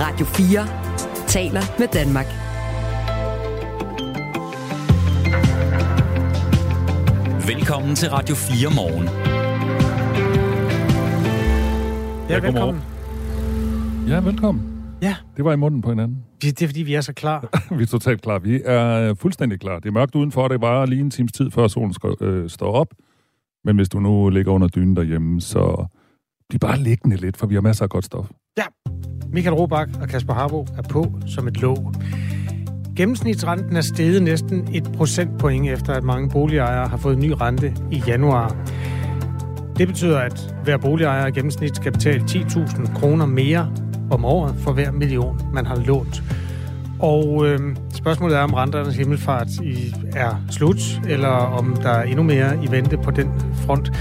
Radio 4 taler med Danmark. Velkommen til Radio 4 morgen. Ja, velkommen. Ja, velkommen. Ja, Det var i munden på hinanden. det er fordi, vi er så klar. Vi er totalt klar. Vi er fuldstændig klar. Det er mørkt udenfor. Det var lige en times tid, før solen skal, øh, står op. Men hvis du nu ligger under dynen derhjemme, så bliv bare liggende lidt, for vi har masser af godt stof. Ja, Michael Robach og Kasper Harbo er på som et låg. Gennemsnitsrenten er steget næsten et procentpoint efter, at mange boligejere har fået ny rente i januar. Det betyder, at hver boligejer i gennemsnit skal betale 10.000 kroner mere om året for hver million, man har lånt. Og øh, spørgsmålet er, om renternes himmelfart i, er slut, eller om der er endnu mere i vente på den front.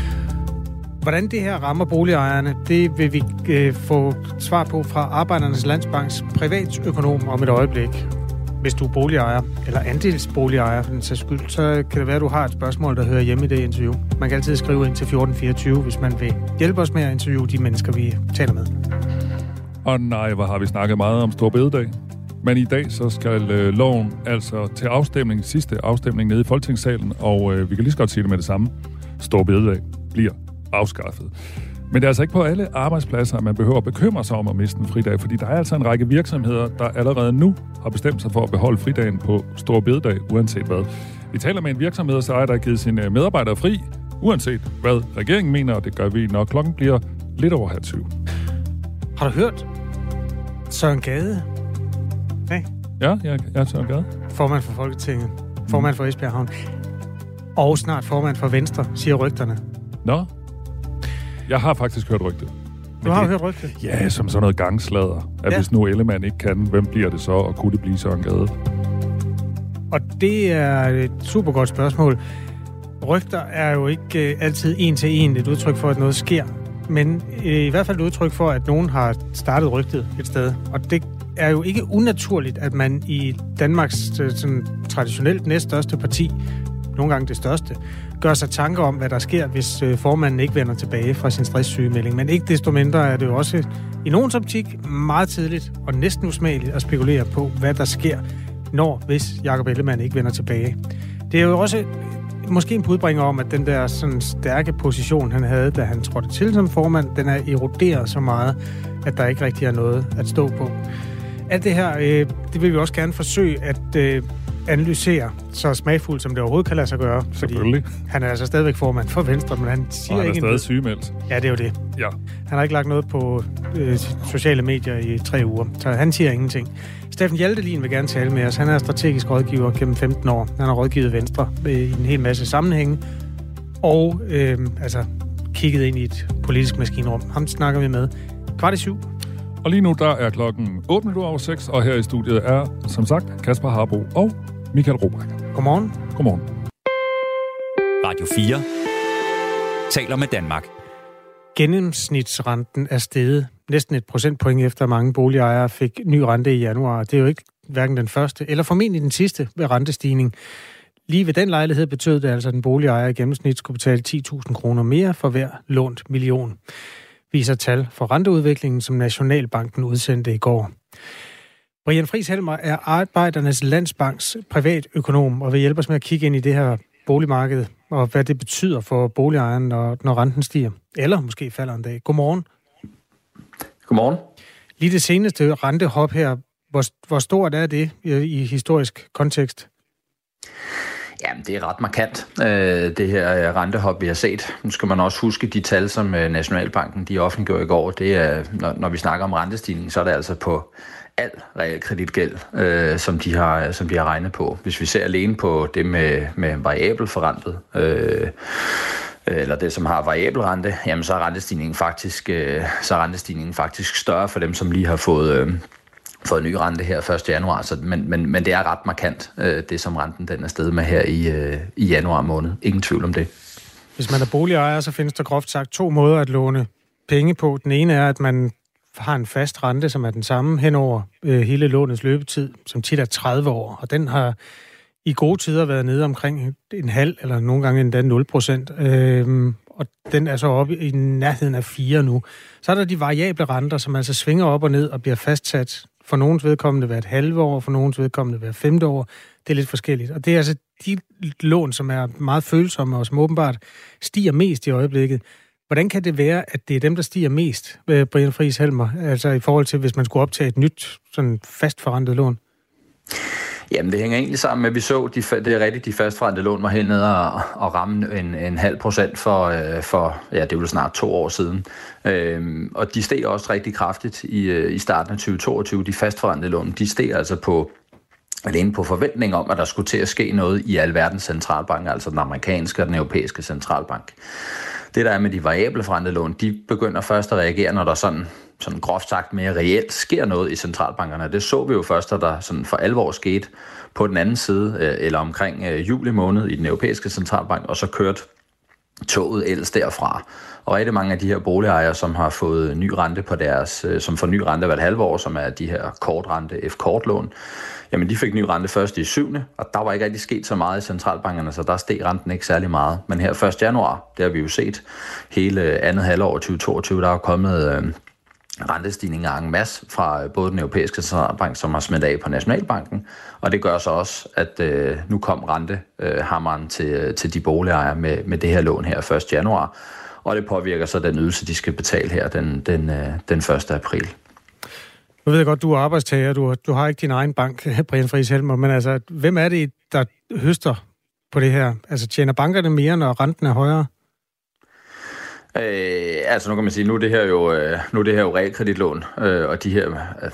Hvordan det her rammer boligejerne, det vil vi øh, få svar på fra Arbejdernes Landsbanks privatøkonom om et øjeblik. Hvis du er boligejer, eller andelsboligejer for den sags skyld, så kan det være, at du har et spørgsmål, der hører hjemme i det interview. Man kan altid skrive ind til 1424, hvis man vil hjælpe os med at interviewe de mennesker, vi taler med. Og nej, hvor har vi snakket meget om Stor Bededag. Men i dag så skal øh, loven altså til afstemning, sidste afstemning nede i Folketingssalen, og øh, vi kan lige så godt sige det med det samme. Stor Bededag bliver afskaffet. Men det er altså ikke på alle arbejdspladser, at man behøver at bekymre sig om at miste en fridag, fordi der er altså en række virksomheder, der allerede nu har bestemt sig for at beholde fridagen på Stor Bededag, uanset hvad. Vi taler med en virksomhed, så er der har givet sine medarbejdere fri, uanset hvad regeringen mener, og det gør vi, når klokken bliver lidt over halv syv. Har du hørt Søren Gade, Ja, jeg, jeg er Søren Gade. formand for Folketinget, formand for Esbjerg Havn, og snart formand for Venstre, siger rygterne. Nå, jeg har faktisk hørt rygtet. Du har jo hørt rygtet. Ja, som sådan noget gangslader. At Ja. ja. hvis nu Ellemann ikke kan, hvem bliver det så, og kunne det blive Søren Gade? Og det er et super godt spørgsmål. Rygter er jo ikke øh, altid en til en et udtryk for, at noget sker. Men øh, i hvert fald et udtryk for, at nogen har startet rygtet et sted. Og det er jo ikke unaturligt, at man i Danmarks øh, sådan, traditionelt næststørste parti, nogle gange det største, gør sig tanker om, hvad der sker, hvis øh, formanden ikke vender tilbage fra sin stresssygemelding. Men ikke desto mindre er det jo også i nogens optik meget tidligt og næsten usmageligt at spekulere på, hvad der sker, når, hvis Jakob Ellemann ikke vender tilbage. Det er jo også måske en budbringer om, at den der sådan stærke position, han havde, da han trådte til som formand, den er eroderet så meget, at der ikke rigtig er noget at stå på. Alt det her, øh, det vil vi også gerne forsøge at øh, analysere så smagfuldt, som det overhovedet kan lade sig gøre. Fordi han er altså stadigvæk formand for Venstre, men han siger Og han er stadig sygemeldt. Ja, det er jo det. Ja. Han har ikke lagt noget på øh, sociale medier i tre uger, så han siger ingenting. Steffen Hjaltelin vil gerne tale med os. Han er strategisk rådgiver gennem 15 år. Han har rådgivet Venstre øh, i en hel masse sammenhænge. Og øh, altså kigget ind i et politisk maskinrum. Ham snakker vi med. Kvart i syv. Og lige nu, der er klokken 8 minutter over 6, og her i studiet er, som sagt, Kasper Harbo og Michael Robach. Godmorgen. Godmorgen. Radio 4 taler med Danmark. Gennemsnitsrenten er steget næsten et procentpoint efter at mange boligejere fik ny rente i januar. Det er jo ikke hverken den første eller formentlig den sidste ved rentestigning. Lige ved den lejlighed betød det altså, at en boligejer i gennemsnit skulle betale 10.000 kroner mere for hver lånt million, viser tal for renteudviklingen, som Nationalbanken udsendte i går. Brian Friis Helmer er Arbejdernes Landsbanks privatøkonom og vil hjælpe os med at kigge ind i det her boligmarked og hvad det betyder for boligejeren, når, når renten stiger. Eller måske falder en dag. Godmorgen. Godmorgen. Lige det seneste rentehop her, hvor, hvor stort er det i, historisk kontekst? Jamen, det er ret markant, øh, det her øh, rentehop, vi har set. Nu skal man også huske de tal, som øh, Nationalbanken de offentliggjorde i går. Det er, når, når vi snakker om rentestigning, så er det altså på al realkreditgæld, øh, som, de har, som de har regnet på. Hvis vi ser alene på det med, med variabel forrentet, øh, øh, eller det, som har variabel rente, jamen så er rentestigningen faktisk, øh, så er rentestigningen faktisk større for dem, som lige har fået, øh, fået ny rente her 1. januar. Så, men, men, men det er ret markant, øh, det som renten den er stedet med her i, øh, i januar måned. Ingen tvivl om det. Hvis man er boligejer, så findes der groft sagt to måder at låne penge på. Den ene er, at man har en fast rente, som er den samme hen over øh, hele lånets løbetid, som tit er 30 år. Og den har i gode tider været nede omkring en halv, eller nogle gange endda 0 procent. øh, og den er så oppe i nærheden af 4 nu. Så er der de variable renter, som altså svinger op og ned og bliver fastsat for nogens vedkommende hvert et halve år, for nogens vedkommende hvert femte år. Det er lidt forskelligt. Og det er altså de lån, som er meget følsomme og som åbenbart stiger mest i øjeblikket. Hvordan kan det være, at det er dem, der stiger mest, øh, Brian Friis Helmer, altså i forhold til, hvis man skulle optage et nyt, sådan fastforrentet lån? Jamen, det hænger egentlig sammen med, at vi så, de, det er rigtigt, de fastforrentede lån var helt nede og, og ramme en, en halv procent for, øh, for, ja, det er jo snart to år siden. Øhm, og de steg også rigtig kraftigt i, øh, i starten af 2022. De fastforrentede lån, de steg altså på alene på forventning om, at der skulle til at ske noget i alverdens centralbank, altså den amerikanske og den europæiske centralbank. Det der er med de variable forrentede lån, de begynder først at reagere, når der sådan, sådan groft sagt mere reelt sker noget i centralbankerne. Det så vi jo først, da der sådan for alvor skete på den anden side, øh, eller omkring øh, juli måned i den europæiske centralbank, og så kørte toget ellers derfra. Og rigtig mange af de her boligejere, som har fået ny rente på deres, øh, som får ny rente hvert halve år, som er de her kortrente F-kortlån, jamen de fik ny rente først i 7. Og der var ikke rigtig sket så meget i centralbankerne, så der steg renten ikke særlig meget. Men her 1. januar, det har vi jo set hele andet halvår 2022, der er kommet øh, rentestigninger en masse fra øh, både den europæiske centralbank, som har smidt af på Nationalbanken, og det gør så også, at øh, nu kom rentehammeren til, øh, til de boligejere med, med det her lån her 1. januar, og det påvirker så den ydelse, de skal betale her den, den, øh, den 1. april. Nu ved jeg godt, du er arbejdstager, du, du har ikke din egen bank, Brian Friis Helmer, men altså, hvem er det, der høster på det her? Altså, tjener bankerne mere, når renten er højere? Øh, altså nu kan man sige, nu er det her jo, øh, nu er det her jo realkreditlån, øh, og de her,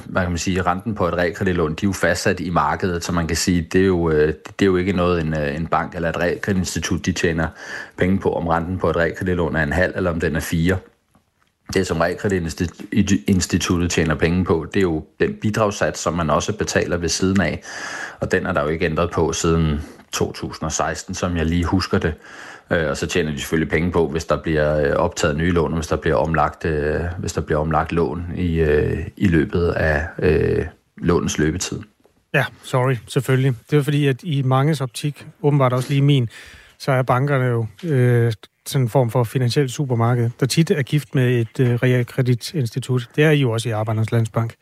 hvad kan man sige, renten på et realkreditlån, de er jo fastsat i markedet, så man kan sige, det er jo, øh, det er jo ikke noget, en, øh, en bank eller et realkreditinstitut, de tjener penge på, om renten på et realkreditlån er en halv, eller om den er fire. Det, som realkreditinstituttet tjener penge på, det er jo den bidragssats, som man også betaler ved siden af, og den er der jo ikke ændret på siden 2016, som jeg lige husker det. Øh, og så tjener de selvfølgelig penge på, hvis der bliver øh, optaget nye lån, hvis der bliver omlagt, øh, hvis der bliver omlagt lån i, øh, i løbet af øh, lånens løbetid. Ja, sorry, selvfølgelig. Det er fordi, at i manges optik, åbenbart også lige min, så er bankerne jo øh, sådan en form for finansielt supermarked, der tit er gift med et øh, realkreditinstitut. Det er I jo også i Arbejdernes Landsbank.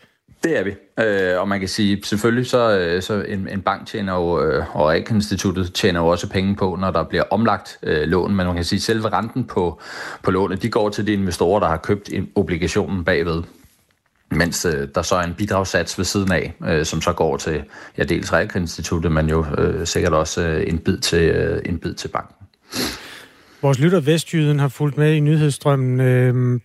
Det er vi. Øh, og man kan sige, selvfølgelig så, øh, så en, en bank tjener jo, øh, og Realkreditinstituttet tjener jo også penge på, når der bliver omlagt øh, lån, men man kan sige, at selve renten på, på lånet, de går til de investorer, der har købt en obligationen bagved mens øh, der så er en bidragssats ved siden af, øh, som så går til ja, dels Realkreditinstituttet, men jo øh, sikkert også øh, en, bid til, øh, en bid til banken. Vores lytter Vestjyden har fulgt med i nyhedsstrømmen øh,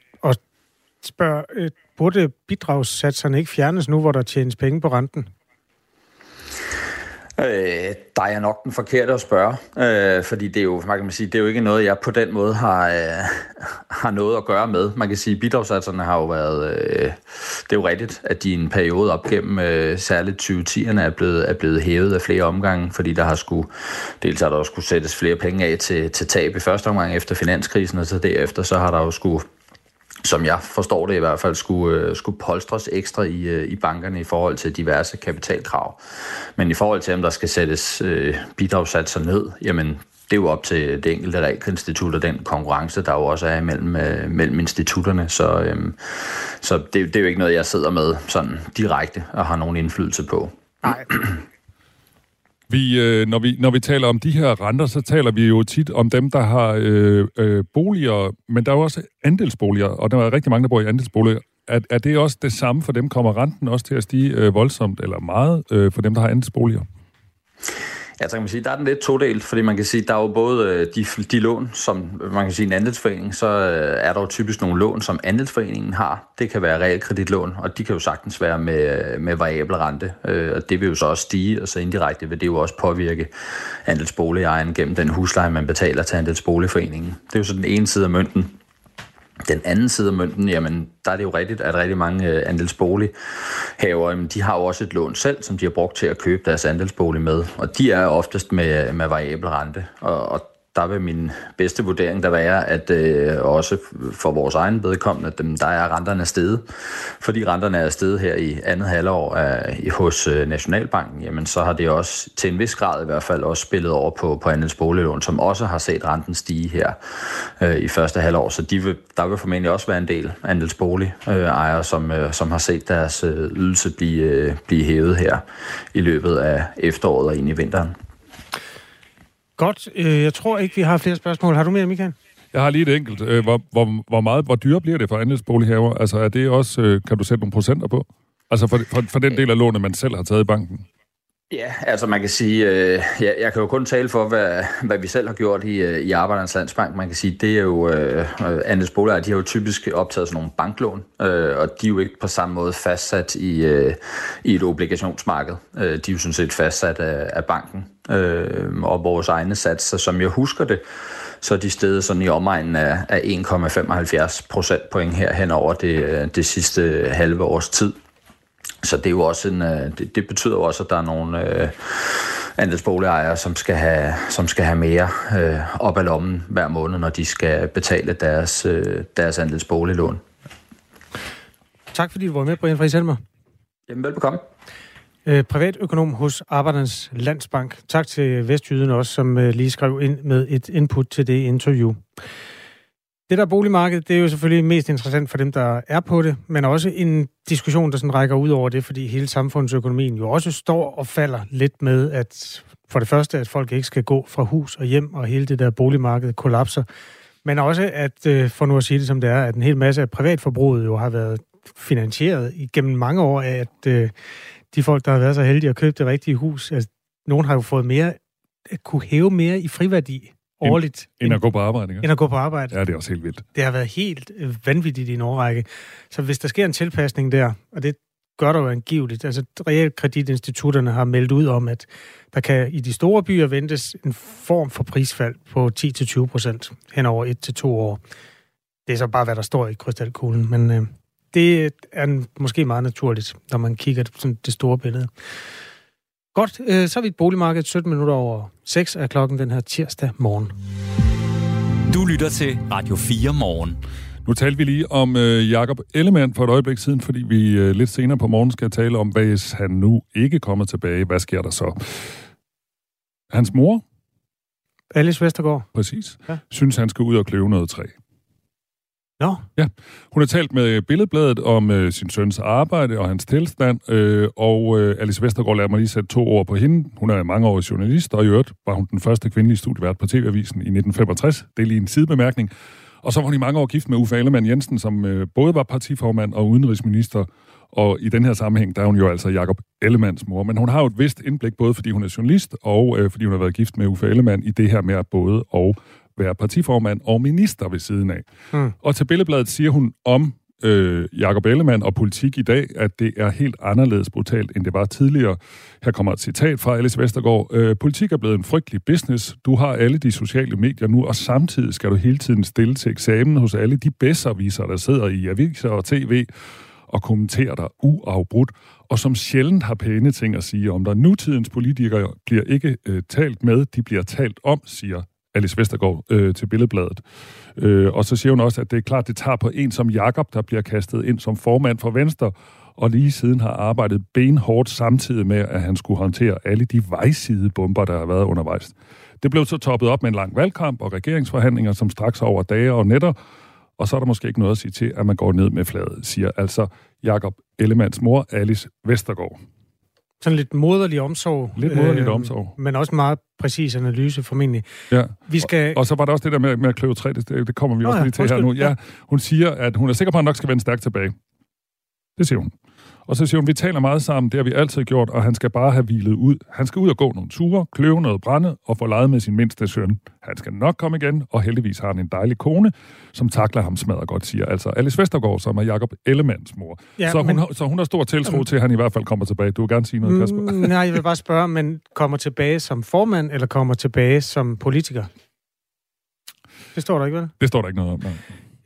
spørger, øh, burde bidragssatserne ikke fjernes nu, hvor der tjenes penge på renten? Øh, der er nok den forkerte at spørge, øh, fordi det er jo, man kan sige, det er jo ikke noget, jeg på den måde har, øh, har noget at gøre med. Man kan sige, at bidragssatserne har jo været, øh, det er jo rigtigt, at de i en periode op gennem øh, særligt 2010'erne er blevet, er blevet hævet af flere omgange, fordi der har skulle, dels har der jo skulle sættes flere penge af til, til tab i første omgang efter finanskrisen, og så derefter så har der jo skulle som jeg forstår det i hvert fald, skulle, øh, skulle polstres ekstra i, øh, i bankerne i forhold til diverse kapitalkrav. Men i forhold til, om der skal sættes øh, bidragssatser ned, jamen det er jo op til det enkelte realkreditinstitut og den konkurrence, der jo også er mellem, øh, mellem institutterne. Så, øh, så det, det er jo ikke noget, jeg sidder med sådan direkte og har nogen indflydelse på. Nej. Vi, øh, når, vi, når vi taler om de her renter, så taler vi jo tit om dem, der har øh, øh, boliger, men der er jo også andelsboliger, og der er rigtig mange, der bor i andelsboliger. Er, er det også det samme for dem? Kommer renten også til at stige øh, voldsomt, eller meget, øh, for dem, der har andelsboliger? Ja, så kan man sige, der er den lidt todelt, fordi man kan sige, der er jo både øh, de, de lån, som man kan sige en andelsforening, så øh, er der jo typisk nogle lån, som andelsforeningen har. Det kan være realkreditlån, og de kan jo sagtens være med, øh, med variabel rente, og det vil jo så også stige, og så indirekte vil det jo også påvirke andelsboligejeren gennem den husleje, man betaler til andelsboligforeningen. Det er jo så den ene side af mønten. Den anden side af mønten, jamen, der er det jo rigtigt, at rigtig mange øh, andelsbolighaver, jamen, de har jo også et lån selv, som de har brugt til at købe deres andelsbolig med, og de er oftest med, øh, med variabel rente, og, og der vil min bedste vurdering der være, at øh, også for vores egen vedkommende, at dem, der er renterne steget. Fordi renterne er steget her i andet halvår af, hos øh, Nationalbanken, jamen så har det også til en vis grad i hvert fald også spillet over på, på andelsboliglån, som også har set renten stige her øh, i første halvår. Så de vil, der vil formentlig også være en del andelsboligejere, øh, som, øh, som har set deres øh, ydelse blive, øh, blive hævet her i løbet af efteråret og ind i vinteren. Godt. Øh, jeg tror ikke, vi har flere spørgsmål. Har du mere, Michael? Jeg har lige et enkelt. Øh, hvor, hvor, hvor meget, hvor dyre bliver det for andelsbolighaver? Altså er det også, øh, kan du sætte nogle procenter på? Altså for, for, for den del af lånet, man selv har taget i banken? Ja, altså man kan sige, øh, jeg, jeg kan jo kun tale for, hvad, hvad vi selv har gjort i, øh, i Arbejdernes Landsbank. Man kan sige, det er jo, øh, andelsboligere, de har jo typisk optaget sådan nogle banklån, øh, og de er jo ikke på samme måde fastsat i, øh, i et obligationsmarked. Øh, de er jo sådan set fastsat af, af banken øh, og vores egne satser, som jeg husker det, så er de steget sådan i omegnen af, af 1,75 procentpoint her hen over det, øh, det sidste halve års tid. Så det er jo også en, øh, det, det betyder jo også, at der er nogle øh, andelsboligejere, som skal have, som skal have mere øh, op ad lommen hver måned, når de skal betale deres, øh, deres andelsboliglån. Tak fordi du var med, Brian Friis Helmer. Jamen, velbekomme. Øh, privatøkonom hos Arbejdernes Landsbank. Tak til Vestjyden også, som øh, lige skrev ind med et input til det interview. Det der boligmarked, det er jo selvfølgelig mest interessant for dem, der er på det, men også en diskussion, der sådan rækker ud over det, fordi hele samfundsøkonomien jo også står og falder lidt med, at for det første, at folk ikke skal gå fra hus og hjem, og hele det der boligmarked kollapser, men også, at øh, for nu at sige det som det er, at en hel masse af privatforbruget jo har været finansieret igennem mange år af, at øh, de folk, der har været så heldige at købe det rigtige hus, altså, nogen har jo fået mere, at kunne hæve mere i friværdi årligt. End, end at gå på arbejde, ikke? End at gå på arbejde. Ja, det er også helt vildt. Det har været helt vanvittigt i en årrække. Så hvis der sker en tilpasning der, og det gør der jo angiveligt, altså realkreditinstitutterne har meldt ud om, at der kan i de store byer ventes en form for prisfald på 10-20 procent hen over 1-2 år. Det er så bare, hvad der står i krystalkuglen, men øh, det er måske meget naturligt, når man kigger på det store billede. Godt, øh, så er vi et boligmarked 17 minutter over 6 af klokken den her tirsdag morgen. Du lytter til Radio 4 morgen. Nu talte vi lige om øh, Jakob Ellemann for et øjeblik siden, fordi vi øh, lidt senere på morgen skal tale om, hvis han nu ikke kommer tilbage, hvad sker der så? Hans mor, Alice Vestergaard. præcis, ja. synes, han skal ud og kløve noget træ. Nå, Ja, hun har talt med øh, Billedbladet om øh, sin søns arbejde og hans tilstand, øh, og øh, Alice Vestergaard lader mig lige sætte to ord på hende. Hun er mange år journalist, og i øvrigt var hun den første kvindelige studievært på TV-avisen i 1965. Det er lige en sidebemærkning. Og så var hun i mange år gift med Uffe Ellemann Jensen, som øh, både var partiformand og udenrigsminister, og i den her sammenhæng, der er hun jo altså Jakob Ellemanns mor. Men hun har jo et vist indblik, både fordi hun er journalist, og øh, fordi hun har været gift med Uffe Ellemann i det her med at både og være partiformand og minister ved siden af. Hmm. Og til Billedbladet siger hun om øh, Jakob Ellemann og politik i dag, at det er helt anderledes brutalt, end det var tidligere. Her kommer et citat fra Alice Vestergaard. Øh, politik er blevet en frygtelig business. Du har alle de sociale medier nu, og samtidig skal du hele tiden stille til eksamen hos alle de bedserviser, der sidder i aviser og tv og kommenterer dig uafbrudt, og som sjældent har pæne ting at sige om dig. Nutidens politikere bliver ikke øh, talt med, de bliver talt om, siger Alice Vestergaard øh, til Billedbladet. Øh, og så siger hun også, at det er klart, det tager på en som Jakob, der bliver kastet ind som formand for Venstre, og lige siden har arbejdet benhårdt samtidig med, at han skulle håndtere alle de vejsidebomber, der har været undervejs. Det blev så toppet op med en lang valgkamp og regeringsforhandlinger, som straks over dage og nætter, og så er der måske ikke noget at sige til, at man går ned med fladet, siger altså Jakob Ellemands mor, Alice Vestergaard sådan lidt moderlig omsorg. Lidt moderligt omsorg. Men også meget præcis analyse formentlig. Ja. Vi skal... Og så var der også det der med, med at kløve træ, det, det kommer vi Nå også ja, lige til her nu. Ja, hun siger, at hun er sikker på, at han nok skal vende stærkt tilbage. Det siger hun. Og så siger hun, vi taler meget sammen, det har vi altid gjort, og han skal bare have hvilet ud. Han skal ud og gå nogle ture, kløve noget brænde og få leget med sin mindste søn. Han skal nok komme igen, og heldigvis har han en dejlig kone, som takler ham smadret godt, siger altså Alice Vestergaard, som er Jakob Ellemanns mor. Ja, så, hun, men- har, så hun har stor tiltro til, at han i hvert fald kommer tilbage. Du vil gerne sige noget, Kasper? Mm, nej, jeg vil bare spørge, men kommer tilbage som formand, eller kommer tilbage som politiker? Det står der ikke, vel? Det står der ikke noget om. Nej.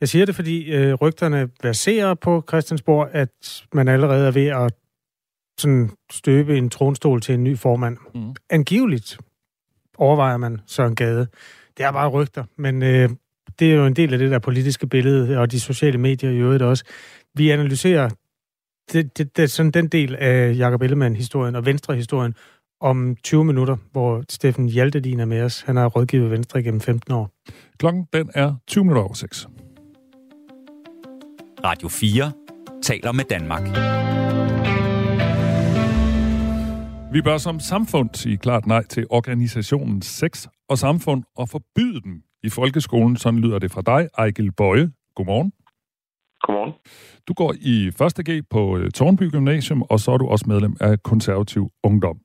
Jeg siger det, fordi øh, rygterne baserer på Christiansborg, at man allerede er ved at sådan, støbe en tronstol til en ny formand. Mm. Angiveligt overvejer man Søren Gade. Det er bare rygter, men øh, det er jo en del af det der politiske billede, og de sociale medier i øvrigt også. Vi analyserer det, det, det, sådan den del af Jakob Ellemann-historien og Venstre-historien om 20 minutter, hvor Steffen Hjaltedin er med os. Han har rådgivet Venstre gennem 15 år. Klokken den er 20 minutter over 6. Radio 4 taler med Danmark. Vi bør som samfund sige klart nej til organisationen sex og samfund og forbyde dem i folkeskolen. Sådan lyder det fra dig, Ejgil Bøje. Godmorgen. Godmorgen. Du går i 1. G på øh, Tornby Gymnasium, og så er du også medlem af konservativ ungdom.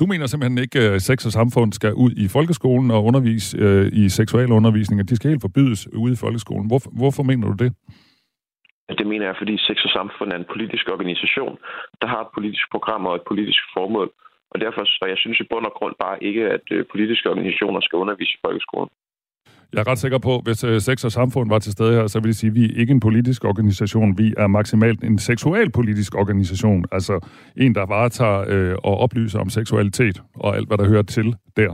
Du mener simpelthen ikke, at sex og samfund skal ud i folkeskolen og undervise øh, i seksualundervisning, at de skal helt forbydes ude i folkeskolen. Hvorfor, hvorfor mener du det? Det mener jeg, fordi Sex og Samfund er en politisk organisation, der har et politisk program og et politisk formål. Og derfor så jeg synes i bund og grund bare ikke, at øh, politiske organisationer skal undervise i folkeskolen. Jeg er ret sikker på, at hvis øh, Sex og Samfund var til stede her, så vil det sige, at vi er ikke en politisk organisation. Vi er maksimalt en seksualpolitisk organisation. Altså en, der varetager øh, og oplyser om seksualitet og alt, hvad der hører til der.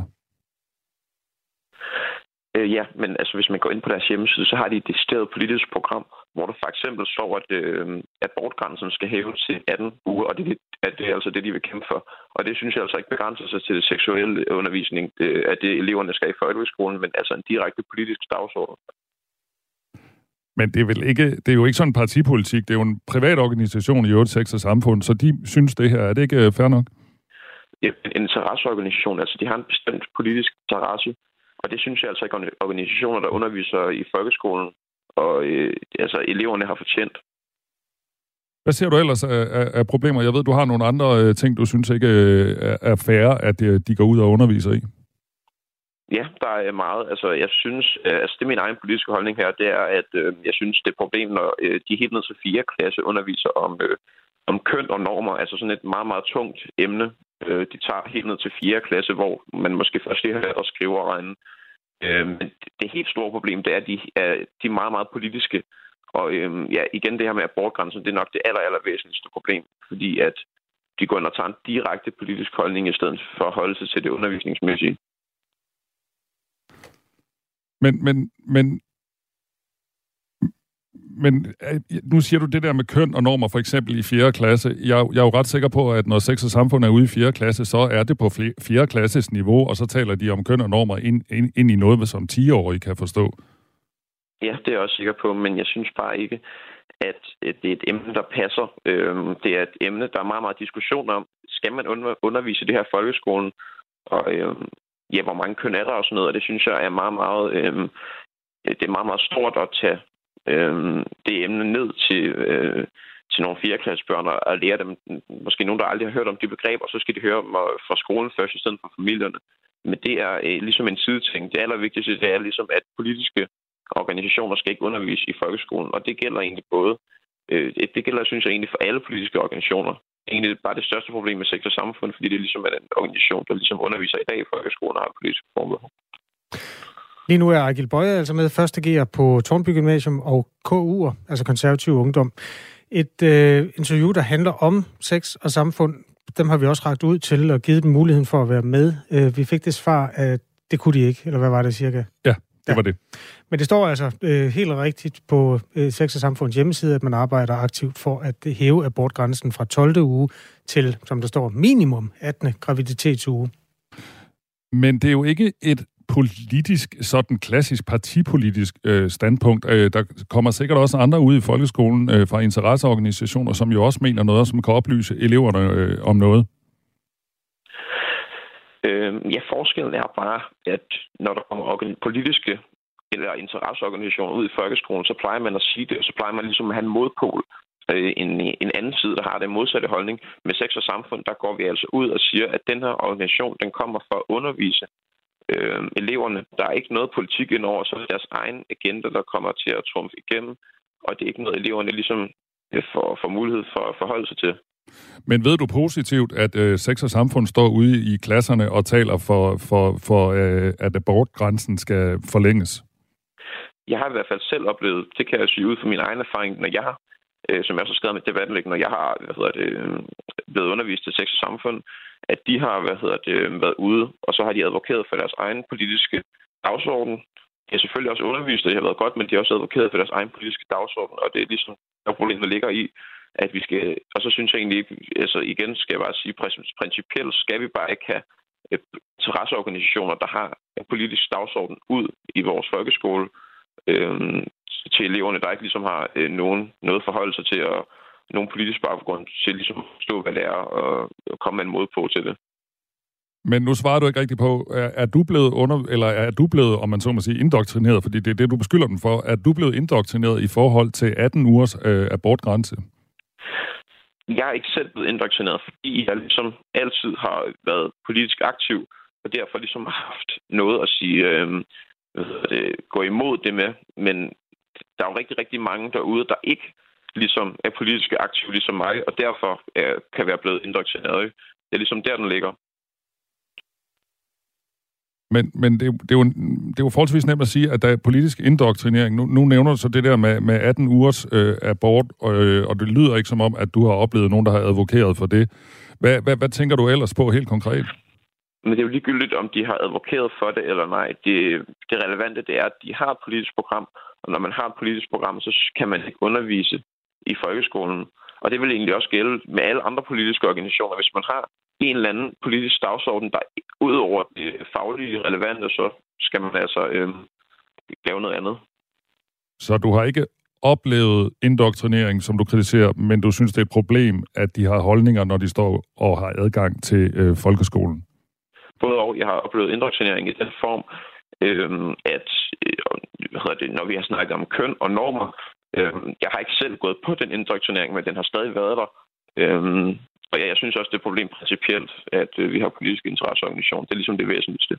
Øh, ja, men altså, hvis man går ind på deres hjemmeside, så har de et decideret politisk program, hvor der for eksempel står, at øh, abortgrænsen skal hæves til 18 uger, og det, at det er altså det, de vil kæmpe for. Og det synes jeg altså ikke begrænser sig til seksuel undervisning, øh, at det eleverne skal i folkeskolen, men altså en direkte politisk dagsorden. Men det er, vel ikke, det er jo ikke sådan en partipolitik, det er jo en privat organisation i 8, 6 og samfund, så de synes det her. Er det ikke øh, fair nok? Ja, en interesseorganisation, altså de har en bestemt politisk interesse, og det synes jeg altså ikke, at organisationer, der underviser i folkeskolen, og øh, altså eleverne har fortjent. Hvad ser du ellers af, af, af problemer? Jeg ved, du har nogle andre øh, ting, du synes ikke øh, er færre, at øh, de går ud og underviser i. Ja, der er meget. Altså, jeg synes, øh, altså det er min egen politiske holdning her, det er, at øh, jeg synes, det er et problem, når øh, de helt ned til fire klasse underviser om, øh, om køn og normer, altså sådan et meget, meget tungt emne. Øh, de tager helt ned til fire klasse, hvor man måske først lige har at skrive og regne. Øh, Øh, men det helt store problem, det er, at de er, de er meget, meget politiske. Og øh, ja, igen det her med abortgrænsen, det er nok det aller, aller væsentligste problem, fordi at de går ind og tager en direkte politisk holdning i stedet for at holde sig til det undervisningsmæssige. Men, men, men men øh, nu siger du det der med køn og normer, for eksempel i 4. klasse. Jeg, jeg er jo ret sikker på, at når sex og samfund er ude i 4. klasse, så er det på 4. klasses niveau, og så taler de om køn og normer ind, ind, ind i noget, som 10-årige kan forstå. Ja, det er jeg også sikker på, men jeg synes bare ikke, at det er et emne, der passer. Øhm, det er et emne, der er meget, meget diskussion om. Skal man undervise det her i folkeskolen? Og øhm, ja, hvor mange køn er der og sådan noget, og det synes jeg er meget, meget... Øhm, det er meget, meget stort at tage øh, det emne ned til, øh, til nogle fireklassebørn og lære dem, måske nogen, der aldrig har hørt om de begreber, så skal de høre dem øh, fra skolen først, i stedet for familierne. Men det er øh, ligesom en sideting. Det allervigtigste det er ligesom, at politiske organisationer skal ikke undervise i folkeskolen, og det gælder egentlig både, øh, det gælder, synes jeg, egentlig for alle politiske organisationer. Egentlig bare det største problem med sektor samfund, fordi det ligesom er en organisation, der ligesom underviser i dag i folkeskolen og har politisk formål. Lige nu er Agil Bøje altså med første gear på Tornby Gymnasium og KU'er, altså konservativ ungdom. Et øh, interview, der handler om sex og samfund, dem har vi også ragt ud til og givet dem muligheden for at være med. Øh, vi fik det svar, at det kunne de ikke, eller hvad var det cirka? Ja, det ja. var det. Men det står altså øh, helt rigtigt på øh, Sex og Samfunds hjemmeside, at man arbejder aktivt for at hæve abortgrænsen fra 12. uge til, som der står, minimum 18. graviditetsuge. Men det er jo ikke et politisk, sådan klassisk partipolitisk øh, standpunkt. Øh, der kommer sikkert også andre ud i folkeskolen øh, fra interesseorganisationer, som jo også mener noget, som kan oplyse eleverne øh, om noget. Øh, ja, forskellen er bare, at når der kommer politiske eller interesseorganisationer ud i folkeskolen, så plejer man at sige det, og så plejer man ligesom at have en modpol. Øh, en, en anden side, der har den modsatte holdning. Med sex og samfund, der går vi altså ud og siger, at den her organisation, den kommer for at undervise øh, eleverne. Der er ikke noget politik indover, så er det deres egen agenda, der kommer til at trumfe igennem, og det er ikke noget, eleverne ligesom øh, får, får mulighed for at forholde sig til. Men ved du positivt, at øh, sex og samfund står ude i klasserne og taler for, for, for øh, at abortgrænsen skal forlænges? Jeg har i hvert fald selv oplevet, det kan jeg sige ud fra min egen erfaring, når jeg har, øh, som jeg så skrevet med debattenlæg, når jeg har hvad hedder det, øh, blevet undervist til sex og samfund, at de har hvad hedder det, været ude, og så har de advokeret for deres egen politiske dagsorden. De har selvfølgelig også undervist, og det har været godt, men de har også advokeret for deres egen politiske dagsorden, og det er ligesom, der problemet ligger i, at vi skal, og så synes jeg egentlig ikke, altså igen skal jeg bare sige, principielt skal vi bare ikke have øh, interesseorganisationer, der har en politisk dagsorden ud i vores folkeskole øh, til eleverne, der ikke ligesom har øh, nogen, noget forhold sig til at nogen politisk baggrund til ligesom at forstå, hvad det er, og, komme med en mod på til det. Men nu svarer du ikke rigtigt på, er, er du blevet under, eller er du blevet, om man så må sige, indoktrineret, fordi det er det, du beskylder den for, er du blevet indoktrineret i forhold til 18 ugers øh, abortgrænse? Jeg er ikke selv blevet indoktrineret, fordi jeg ligesom altid har været politisk aktiv, og derfor ligesom har haft noget at sige, øh, det, gå imod det med. Men der er jo rigtig, rigtig mange derude, der ikke ligesom er politisk aktive ligesom mig, og derfor øh, kan være blevet indoktrineret. Det er ligesom der, den ligger. Men, men det, det, er jo, det er jo forholdsvis nemt at sige, at der er politisk indoktrinering. Nu, nu nævner du så det der med, med 18 ugers øh, abort, øh, og det lyder ikke som om, at du har oplevet nogen, der har advokeret for det. Hvad, hvad, hvad tænker du ellers på helt konkret? Men det er jo ligegyldigt, om de har advokeret for det eller nej. Det, det relevante det er, at de har et politisk program, og når man har et politisk program, så kan man ikke undervise i folkeskolen. Og det vil egentlig også gælde med alle andre politiske organisationer. Hvis man har en eller anden politisk dagsorden, der ud over det faglige relevante, så skal man altså øh, lave noget andet. Så du har ikke oplevet indoktrinering, som du kritiserer, men du synes, det er et problem, at de har holdninger, når de står og har adgang til øh, folkeskolen? Både og. Jeg har oplevet indoktrinering i den form, øh, at øh, hvad hedder det, når vi har snakket om køn og normer, Øhm, jeg har ikke selv gået på den indoktrinering, men den har stadig været der. Øh, og ja, jeg synes også, det er et problem principielt, at øh, vi har politiske interesseorganisationer. Det er ligesom det væsentligste.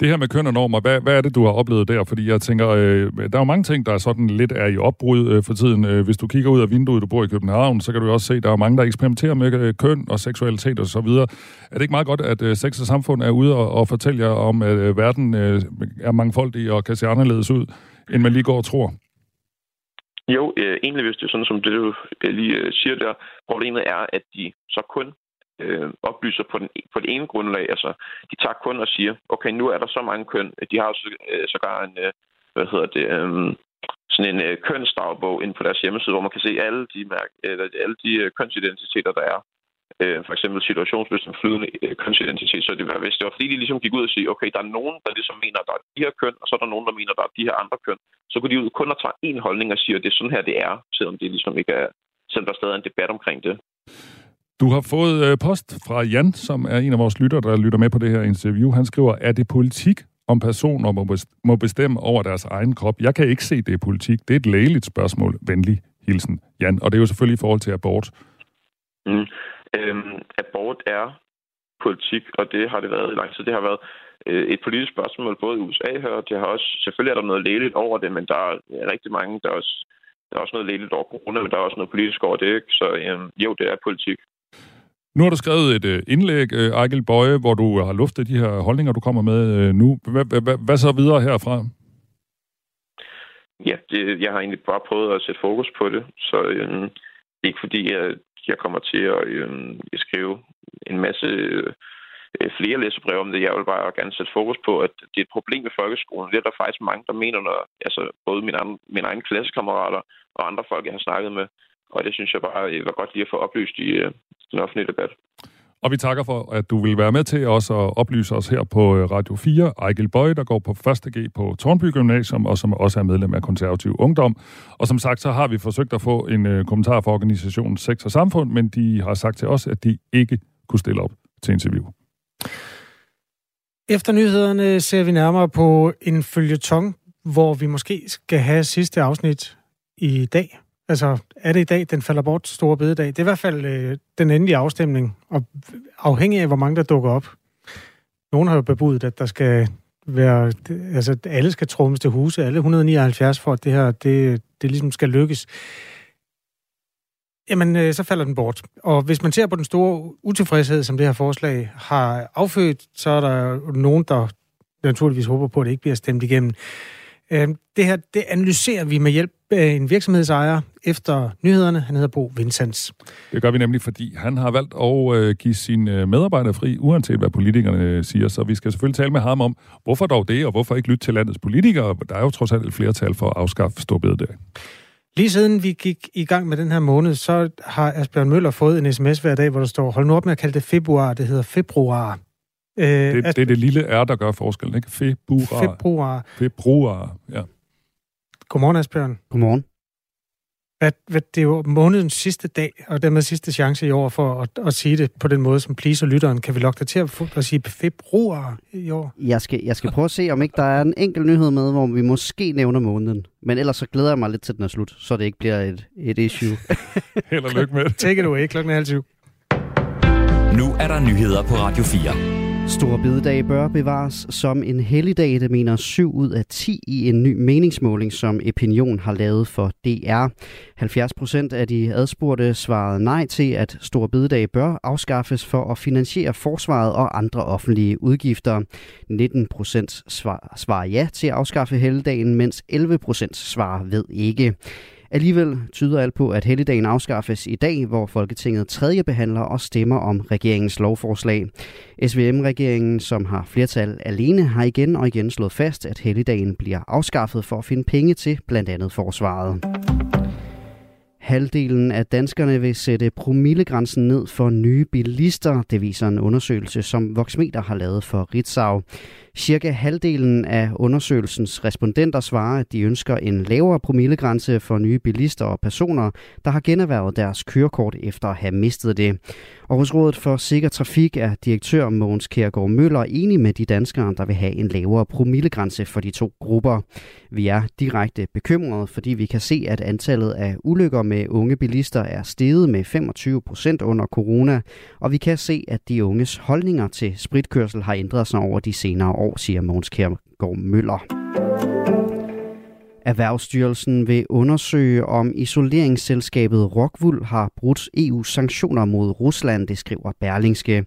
Det her med køn og normer, hvad, hvad er det, du har oplevet der? Fordi jeg tænker, øh, der er jo mange ting, der er sådan lidt er i opbrud øh, for tiden. Øh, hvis du kigger ud af vinduet, du bor i København, så kan du også se, at der er mange, der eksperimenterer med øh, køn og seksualitet og så videre. Er det ikke meget godt, at øh, sex og samfund er ude og, og fortælle jer om, at øh, verden øh, er mangfoldig og kan se anderledes ud, end man lige går og tror? Jo, øh, egentlig hvis det er sådan, som det du øh, lige øh, siger der, problemet er, at de så kun øh, oplyser på, den, på det ene grundlag. Altså, de tager kun og siger, okay, nu er der så mange køn. De har så, øh, sågar en, øh, hvad hedder det, øh, sådan en øh, kønsdagbog ind på deres hjemmeside, hvor man kan se alle de, mærke, eller alle de øh, kønsidentiteter, der er øh, for eksempel situationsbestemt flydende øh, kønsidentitet, så det var, hvis det var fordi, de ligesom gik ud og sige, okay, der er nogen, der ligesom mener, at der er de her køn, og så er der nogen, der mener, der er de her andre køn, så kunne de ud kun at tage en holdning og sige, at det er sådan her, det er, selvom det ligesom ikke er, selvom der stadig er en debat omkring det. Du har fået øh, post fra Jan, som er en af vores lyttere, der lytter med på det her interview. Han skriver, er det politik, om personer må bestemme over deres egen krop? Jeg kan ikke se, det er politik. Det er et lægeligt spørgsmål. Venlig hilsen, Jan. Og det er jo selvfølgelig i forhold til abort. Mm. Øhm, abort er politik, og det har det været i lang tid. Det har været øh, et politisk spørgsmål, både i USA her, det har også, selvfølgelig er der noget lægeligt over det, men der er rigtig mange, der er også, der er også noget lægeligt over corona, men der er også noget politisk over det, ikke? Så øhm, jo, det er politik. Nu har du skrevet et øh, indlæg, øh, Ejgil Bøje, hvor du har luftet de her holdninger, du kommer med øh, nu. Hvad så videre herfra? Ja, det, jeg har egentlig bare prøvet at sætte fokus på det, så øh, ikke fordi jeg jeg kommer til at øh, skrive en masse øh, flere læsebreve om det. Jeg vil bare gerne sætte fokus på, at det er et problem med folkeskolen. Det er der faktisk mange, der mener, når, altså både mine, andre, mine egne klassekammerater og andre folk, jeg har snakket med. Og det synes jeg bare øh, var godt lige at få oplyst i øh, den offentlige debat. Og vi takker for, at du vil være med til os at oplyse os her på øh, Radio 4. Ejgil Bøje, der går på 1. G på Tornby Gymnasium, og som også er medlem af Konservativ Ungdom. Og som sagt, så har vi forsøgt at få en øh, kommentar fra organisationen Sex og Samfund, men de har sagt til os, at de ikke kunne stille op til interview. Efter nyhederne ser vi nærmere på en følgetong, hvor vi måske skal have sidste afsnit i dag. Altså, er det i dag, den falder bort, store bededag? Det er i hvert fald øh, den endelige afstemning, og afhængig af, hvor mange der dukker op. Nogen har jo bebudet, at der skal være, altså alle skal trummes til huse, alle 179 for, at det her, det, det ligesom skal lykkes. Jamen, øh, så falder den bort. Og hvis man ser på den store utilfredshed, som det her forslag har affødt, så er der nogen, der naturligvis håber på, at det ikke bliver stemt igennem. Øh, det her, det analyserer vi med hjælp af en virksomhedsejer efter nyhederne. Han hedder Bo Vincents. Det gør vi nemlig, fordi han har valgt at øh, give sine øh, medarbejdere fri, uanset hvad politikerne øh, siger. Så vi skal selvfølgelig tale med ham om, hvorfor dog det, og hvorfor ikke lytte til landets politikere. Der er jo trods alt et flertal for at afskaffe storbededag. Lige siden vi gik i gang med den her måned, så har Asbjørn Møller fået en sms hver dag, hvor der står, hold nu op med at kalde det februar, det hedder februar. Øh, det, det er det lille R, der gør forskellen, ikke? Februar. Februar. Februar, ja. Godmorgen, Asbjørn. Godmorgen. Hvad, hvad, det er jo månedens sidste dag, og dermed sidste chance i år for at, at sige det på den måde, som pleaser lytteren. Kan vi lokke dig til at, at sige februar i år? Jeg skal, jeg skal prøve at se, om ikke der er en enkelt nyhed med, hvor vi måske nævner måneden. Men ellers så glæder jeg mig lidt til, den er slut, så det ikke bliver et, et issue. Held og lykke med det. Take it away, klokken er halv syv. Nu er der nyheder på Radio 4. Store bededag bør bevares som en helligdag, det mener 7 ud af 10 i en ny meningsmåling, som Opinion har lavet for DR. 70 procent af de adspurgte svarede nej til, at Store bededag bør afskaffes for at finansiere forsvaret og andre offentlige udgifter. 19 procent svarer ja til at afskaffe helligdagen, mens 11 procent svarer ved ikke. Alligevel tyder alt på, at helligdagen afskaffes i dag, hvor Folketinget tredje behandler og stemmer om regeringens lovforslag. SVM-regeringen, som har flertal alene, har igen og igen slået fast, at helligdagen bliver afskaffet for at finde penge til blandt andet forsvaret. Halvdelen af danskerne vil sætte promillegrænsen ned for nye bilister, det viser en undersøgelse, som Voxmeter har lavet for Ritzau. Cirka halvdelen af undersøgelsens respondenter svarer, at de ønsker en lavere promillegrænse for nye bilister og personer, der har generværet deres kørekort efter at have mistet det. Og hos Rådet for Sikker Trafik er direktør Mogens Kjærgaard Møller enig med de danskere, der vil have en lavere promillegrænse for de to grupper. Vi er direkte bekymrede, fordi vi kan se, at antallet af ulykker med unge bilister er steget med 25 procent under corona, og vi kan se, at de unges holdninger til spritkørsel har ændret sig over de senere år, siger Mogens Kjærgaard Møller. Erhvervsstyrelsen vil undersøge, om isoleringsselskabet Rockwool har brudt EU's sanktioner mod Rusland, det skriver Berlingske.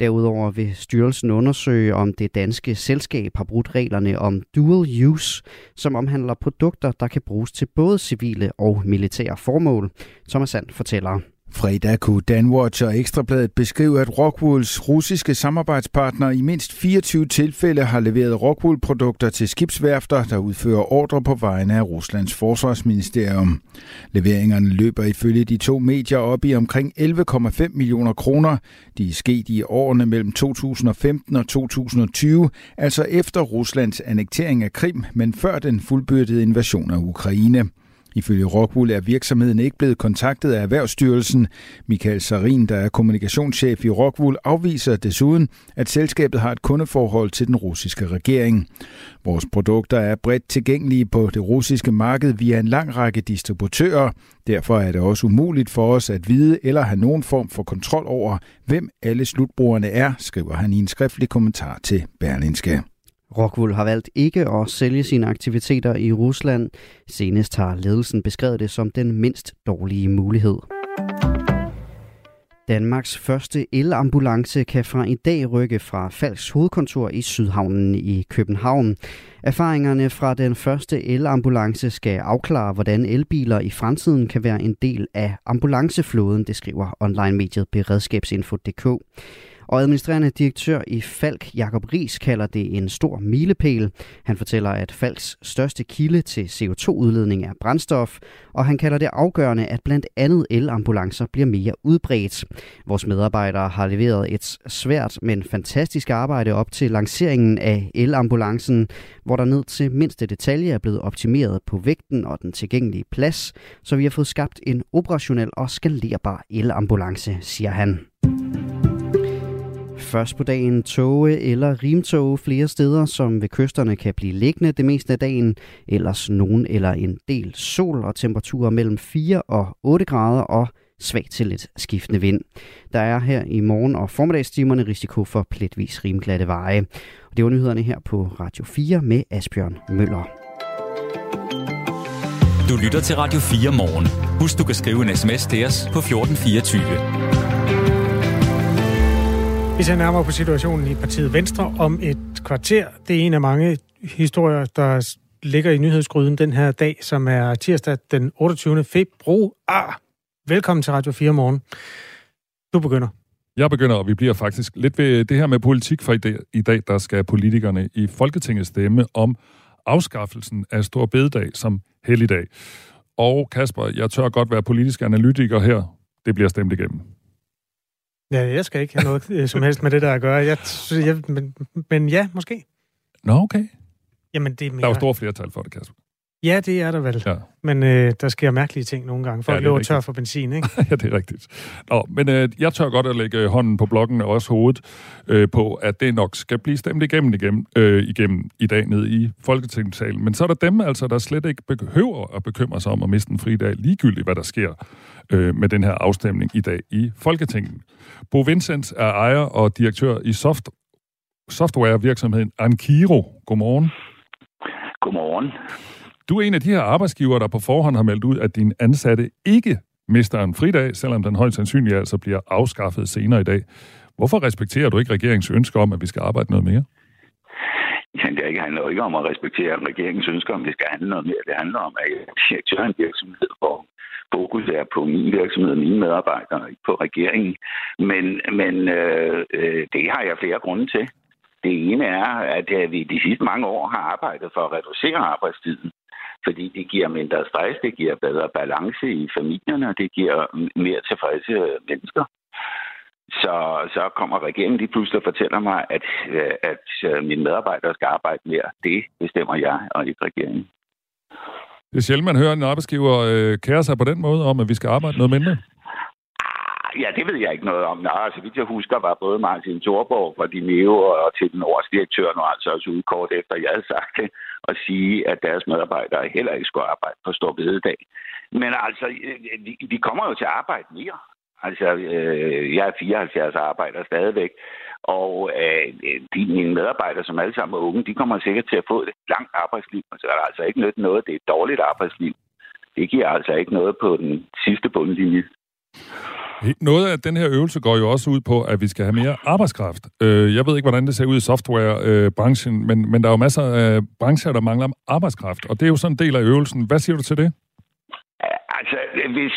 Derudover vil styrelsen undersøge, om det danske selskab har brudt reglerne om dual use, som omhandler produkter, der kan bruges til både civile og militære formål. Thomas Sand fortæller. Fredag kunne Danwatch og Ekstrabladet beskrive, at Rockwools russiske samarbejdspartner i mindst 24 tilfælde har leveret Rockwool-produkter til skibsværfter, der udfører ordre på vegne af Ruslands forsvarsministerium. Leveringerne løber ifølge de to medier op i omkring 11,5 millioner kroner. De er sket i årene mellem 2015 og 2020, altså efter Ruslands annektering af Krim, men før den fuldbyrdede invasion af Ukraine. Ifølge Rockwool er virksomheden ikke blevet kontaktet af Erhvervsstyrelsen. Michael Sarin, der er kommunikationschef i Rockwool, afviser desuden, at selskabet har et kundeforhold til den russiske regering. Vores produkter er bredt tilgængelige på det russiske marked via en lang række distributører. Derfor er det også umuligt for os at vide eller have nogen form for kontrol over, hvem alle slutbrugerne er, skriver han i en skriftlig kommentar til Berlinske. Rockwool har valgt ikke at sælge sine aktiviteter i Rusland. Senest har ledelsen beskrevet det som den mindst dårlige mulighed. Danmarks første elambulance kan fra i dag rykke fra Falks hovedkontor i Sydhavnen i København. Erfaringerne fra den første elambulance skal afklare, hvordan elbiler i fremtiden kan være en del af ambulanceflåden, det skriver online-mediet beredskabsinfo.dk. Og administrerende direktør i Falk, Jakob Ries, kalder det en stor milepæl. Han fortæller, at Falks største kilde til CO2-udledning er brændstof, og han kalder det afgørende, at blandt andet elambulancer bliver mere udbredt. Vores medarbejdere har leveret et svært, men fantastisk arbejde op til lanceringen af elambulancen, hvor der ned til mindste detalje er blevet optimeret på vægten og den tilgængelige plads, så vi har fået skabt en operationel og skalerbar elambulance, siger han. Først på dagen toge eller rimtoge flere steder, som ved kysterne kan blive liggende det meste af dagen. Ellers nogen eller en del sol og temperaturer mellem 4 og 8 grader og svag til lidt skiftende vind. Der er her i morgen og formiddagstimerne risiko for pletvis rimglatte veje. Og det var nyhederne her på Radio 4 med Asbjørn Møller. Du lytter til Radio 4 morgen. Husk, du kan skrive en sms til os på 1424. Vi ser nærmere på situationen i partiet Venstre om et kvarter. Det er en af mange historier, der ligger i nyhedsgryden den her dag, som er tirsdag den 28. februar. Velkommen til Radio 4 morgen. Du begynder. Jeg begynder, og vi bliver faktisk lidt ved det her med politik for i dag. Der skal politikerne i Folketinget stemme om afskaffelsen af Stor Bededag som helligdag. Og Kasper, jeg tør godt være politisk analytiker her. Det bliver stemt igennem. Ja, jeg skal ikke have noget øh, som helst med det der at gøre. Jeg, jeg, men, men ja, måske. Nå, okay. Jamen, det er mere... Der er jo stor flertal for det, Kasper. Ja, det er der vel. Ja. Men øh, der sker mærkelige ting nogle gange. Folk ja, løber tør for benzin, ikke? ja, det er rigtigt. Nå, men øh, jeg tør godt at lægge hånden på blokken og også hovedet øh, på, at det nok skal blive stemt igennem, igennem, øh, igennem i dag ned i Folketingssalen. Men så er der dem, altså, der slet ikke behøver at bekymre sig om at miste en fridag, ligegyldigt hvad der sker øh, med den her afstemning i dag i Folketinget. Bo Vincent er ejer og direktør i soft softwarevirksomheden Ankiro. Godmorgen. Godmorgen. Du er en af de her arbejdsgivere, der på forhånd har meldt ud, at din ansatte ikke mister en fridag, selvom den højst sandsynligt altså bliver afskaffet senere i dag. Hvorfor respekterer du ikke regeringens ønske om, at vi skal arbejde noget mere? Ja, det handler jo ikke om at respektere regeringens ønske om, at vi skal handle noget mere. Det handler om, at jeg direktør en virksomhed, hvor fokus er på min virksomhed og mine medarbejdere, ikke på regeringen. Men, men øh, øh, det har jeg flere grunde til. Det ene er, at øh, vi de sidste mange år har arbejdet for at reducere arbejdstiden fordi det giver mindre stress, det giver bedre balance i familierne, og det giver mere tilfredse mennesker. Så, så kommer regeringen lige pludselig og fortæller mig, at, at mine medarbejdere skal arbejde mere. Det bestemmer jeg, og ikke regeringen. Det er sjældent, man hører en arbejdsgiver øh, kære sig på den måde om, at vi skal arbejde noget mindre. Ja, det ved jeg ikke noget om. Nå, altså, vidt jeg husker, var både Martin Thorborg fra Dineo og til den årsdirektør nu altså også ude kort efter, jeg havde sagt det, og sige, at deres medarbejdere heller ikke skulle arbejde på Stor Bededag. Men altså, vi, vi kommer jo til at arbejde mere. Altså, øh, jeg er 74 og arbejder stadigvæk, og øh, de mine medarbejdere, som alle sammen er unge, de kommer sikkert til at få et langt arbejdsliv. Altså, Så er der altså ikke nyt noget, det er et dårligt arbejdsliv. Det giver altså ikke noget på den sidste bundlinje. Noget af den her øvelse går jo også ud på, at vi skal have mere arbejdskraft. Øh, jeg ved ikke, hvordan det ser ud i softwarebranchen, men, men der er jo masser af brancher, der mangler arbejdskraft, og det er jo sådan en del af øvelsen. Hvad siger du til det? Altså, øh, hvis...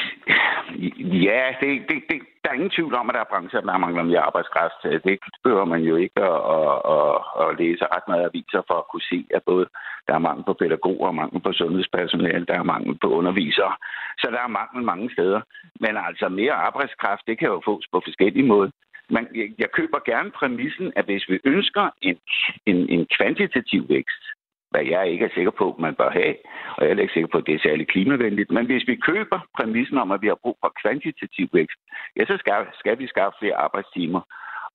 Ja, det, det, det, der er ingen tvivl om, at der er brancher, der mangler mere arbejdskraft. Øh, det behøver man jo ikke at, at, at, at læse ret meget aviser for at kunne se, at både der er mangel på pædagoger, mangel på sundhedspersonale, der er mangel på undervisere. Så der er mangel mange steder. Men altså mere arbejdskraft, det kan jo fås på forskellige måder. man, jeg køber gerne præmissen, at hvis vi ønsker en, en, en kvantitativ vækst, hvad jeg ikke er sikker på, man bør have, og jeg er ikke sikker på, at det er særlig klimavenligt. Men hvis vi køber præmissen om, at vi har brug for kvantitativ vækst, ja, så skal, skal vi skaffe flere arbejdstimer.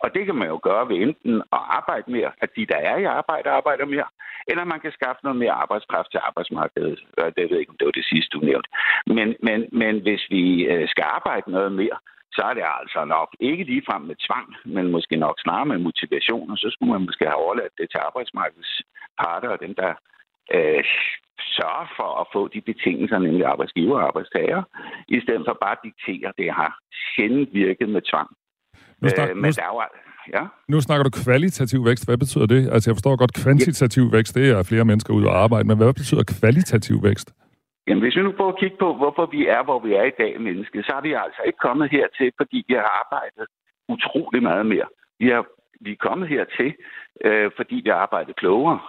Og det kan man jo gøre ved enten at arbejde mere, at de, der er i arbejde, arbejder mere, eller man kan skaffe noget mere arbejdskraft til arbejdsmarkedet. Øh, det ved jeg ikke, om det var det sidste, du nævnte. Men, men, men hvis vi øh, skal arbejde noget mere, så er det altså nok ikke lige frem med tvang, men måske nok snarere med motivation, og så skulle man måske have overladt det til arbejdsmarkedets parter og dem, der øh, sørger for at få de betingelser, nemlig arbejdsgiver og arbejdstager, i stedet for bare at diktere. Det har sjældent virket med tvang. Nu, snak, øh, men nu, der er ja? nu snakker du kvalitativ vækst. Hvad betyder det? Altså, jeg forstår godt, kvantitativ vækst, det er flere mennesker ud og arbejde, men hvad betyder kvalitativ vækst? Jamen, hvis vi nu prøver at kigge på, hvorfor vi er, hvor vi er i dag, menneske, så er vi altså ikke kommet hertil, fordi vi har arbejdet utrolig meget mere. Vi, har, vi er kommet hertil, øh, fordi vi har arbejdet klogere.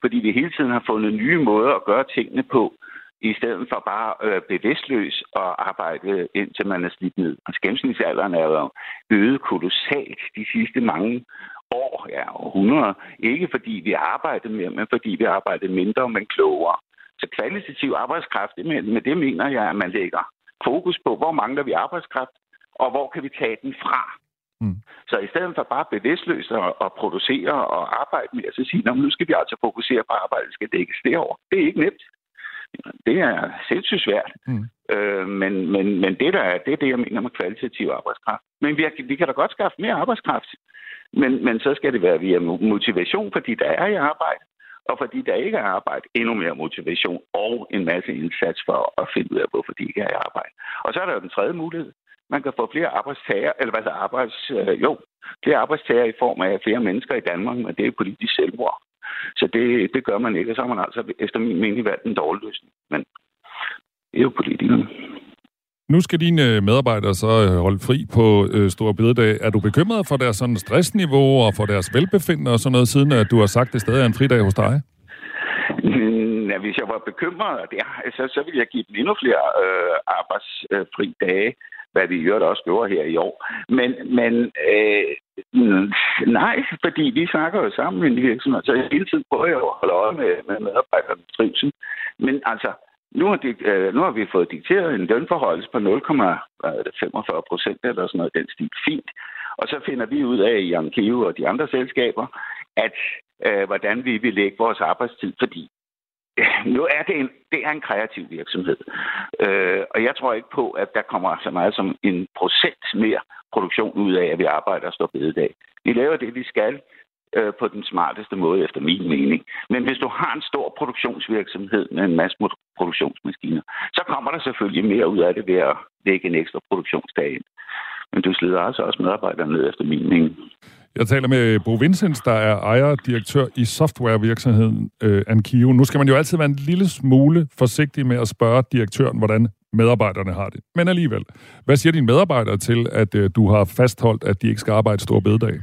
Fordi vi hele tiden har fundet nye måder at gøre tingene på, i stedet for bare øh, bevidstløs og arbejde indtil man er slidt ned. Og gennemsnitsalderen er jo øget kolossalt de sidste mange år, ja, århundreder. Ikke fordi vi har arbejdet mere, men fordi vi har arbejdet mindre, men klogere. Så kvalitativ arbejdskraft, med det mener jeg, at man lægger fokus på, hvor mangler vi arbejdskraft, og hvor kan vi tage den fra. Mm. Så i stedet for bare bevidstløst at, at producere og arbejde med, så sige, nu skal vi altså fokusere på arbejdet, skal dækkes derovre. Det er ikke nemt. Det er sindssygt svært. Mm. Øh, men, men, men det, der er, det er det, jeg mener med kvalitativ arbejdskraft. Men vi, vi kan da godt skaffe mere arbejdskraft. Men, men så skal det være via motivation, fordi der er i arbejde og fordi der ikke er arbejde, endnu mere motivation og en masse indsats for at finde ud af, hvorfor de ikke er i arbejde. Og så er der jo den tredje mulighed. Man kan få flere arbejdstager, eller hvad der arbejds, øh, jo, flere arbejdstager i form af flere mennesker i Danmark, men det er politisk selvmord. Så det, det gør man ikke, og så har man altså efter min mening valgt en dårlig løsning. Men det er jo politikerne. Nu skal dine øh, medarbejdere så øh, holde fri på øh, Store Bededag. Er du bekymret for deres sådan stressniveau og for deres velbefindende og sådan noget, siden at du har sagt, at det stadig er en fridag hos dig? Mm, ja, hvis jeg var bekymret, det, så, så ville jeg give dem endnu flere øh, arbejdsfri dage, hvad vi jo også gjorde her i år. Men, men øh, nej, fordi vi snakker jo sammen i en virksomhed, så hele tiden prøver jeg at holde øje med, med medarbejdernes trivsel. Men altså, nu har, de, øh, nu har vi fået dikteret en lønforhold på 0,45 procent eller sådan noget, den stil. Fint. Og så finder vi ud af i Ankeo og de andre selskaber, at øh, hvordan vi vil lægge vores arbejdstid, fordi øh, nu er det en, det er en kreativ virksomhed. Øh, og jeg tror ikke på, at der kommer så meget som en procent mere produktion ud af, at vi arbejder og står bededag. Vi laver det, vi skal øh, på den smarteste måde, efter min mening. Men hvis du har en stor produktionsvirksomhed med en masse produktionsmaskiner, så kommer der selvfølgelig mere ud af det ved at lægge en ekstra produktionsdag ind. Men du slider altså også medarbejderne ned efter min mening. Jeg taler med Bo Vincents, der er ejer og direktør i softwarevirksomheden øh, Ankio. Nu skal man jo altid være en lille smule forsigtig med at spørge direktøren, hvordan medarbejderne har det. Men alligevel, hvad siger dine medarbejdere til, at øh, du har fastholdt, at de ikke skal arbejde store bededage?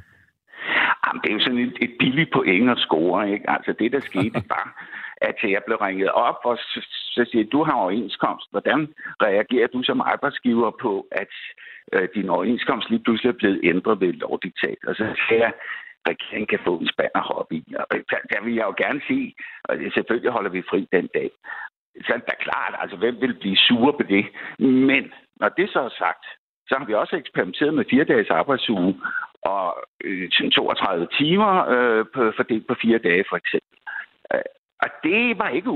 Jamen, det er jo sådan et, et billigt point at score, ikke? Altså, det der skete bare, at jeg blev ringet op, og så, så siger du har overenskomst. Hvordan reagerer du som arbejdsgiver på, at øh, din overenskomst lige pludselig er blevet ændret ved et lovdiktat? Og så siger jeg, regeringen kan få en spand af hobby. Og der, der vil jeg jo gerne sige, og selvfølgelig holder vi fri den dag. Så er det klart, altså hvem vil blive sure på det? Men når det så er sagt, så har vi også eksperimenteret med fire dages arbejdsuge og øh, 32 timer øh, på, fordelt på fire dage, for eksempel. Øh, og det var ikke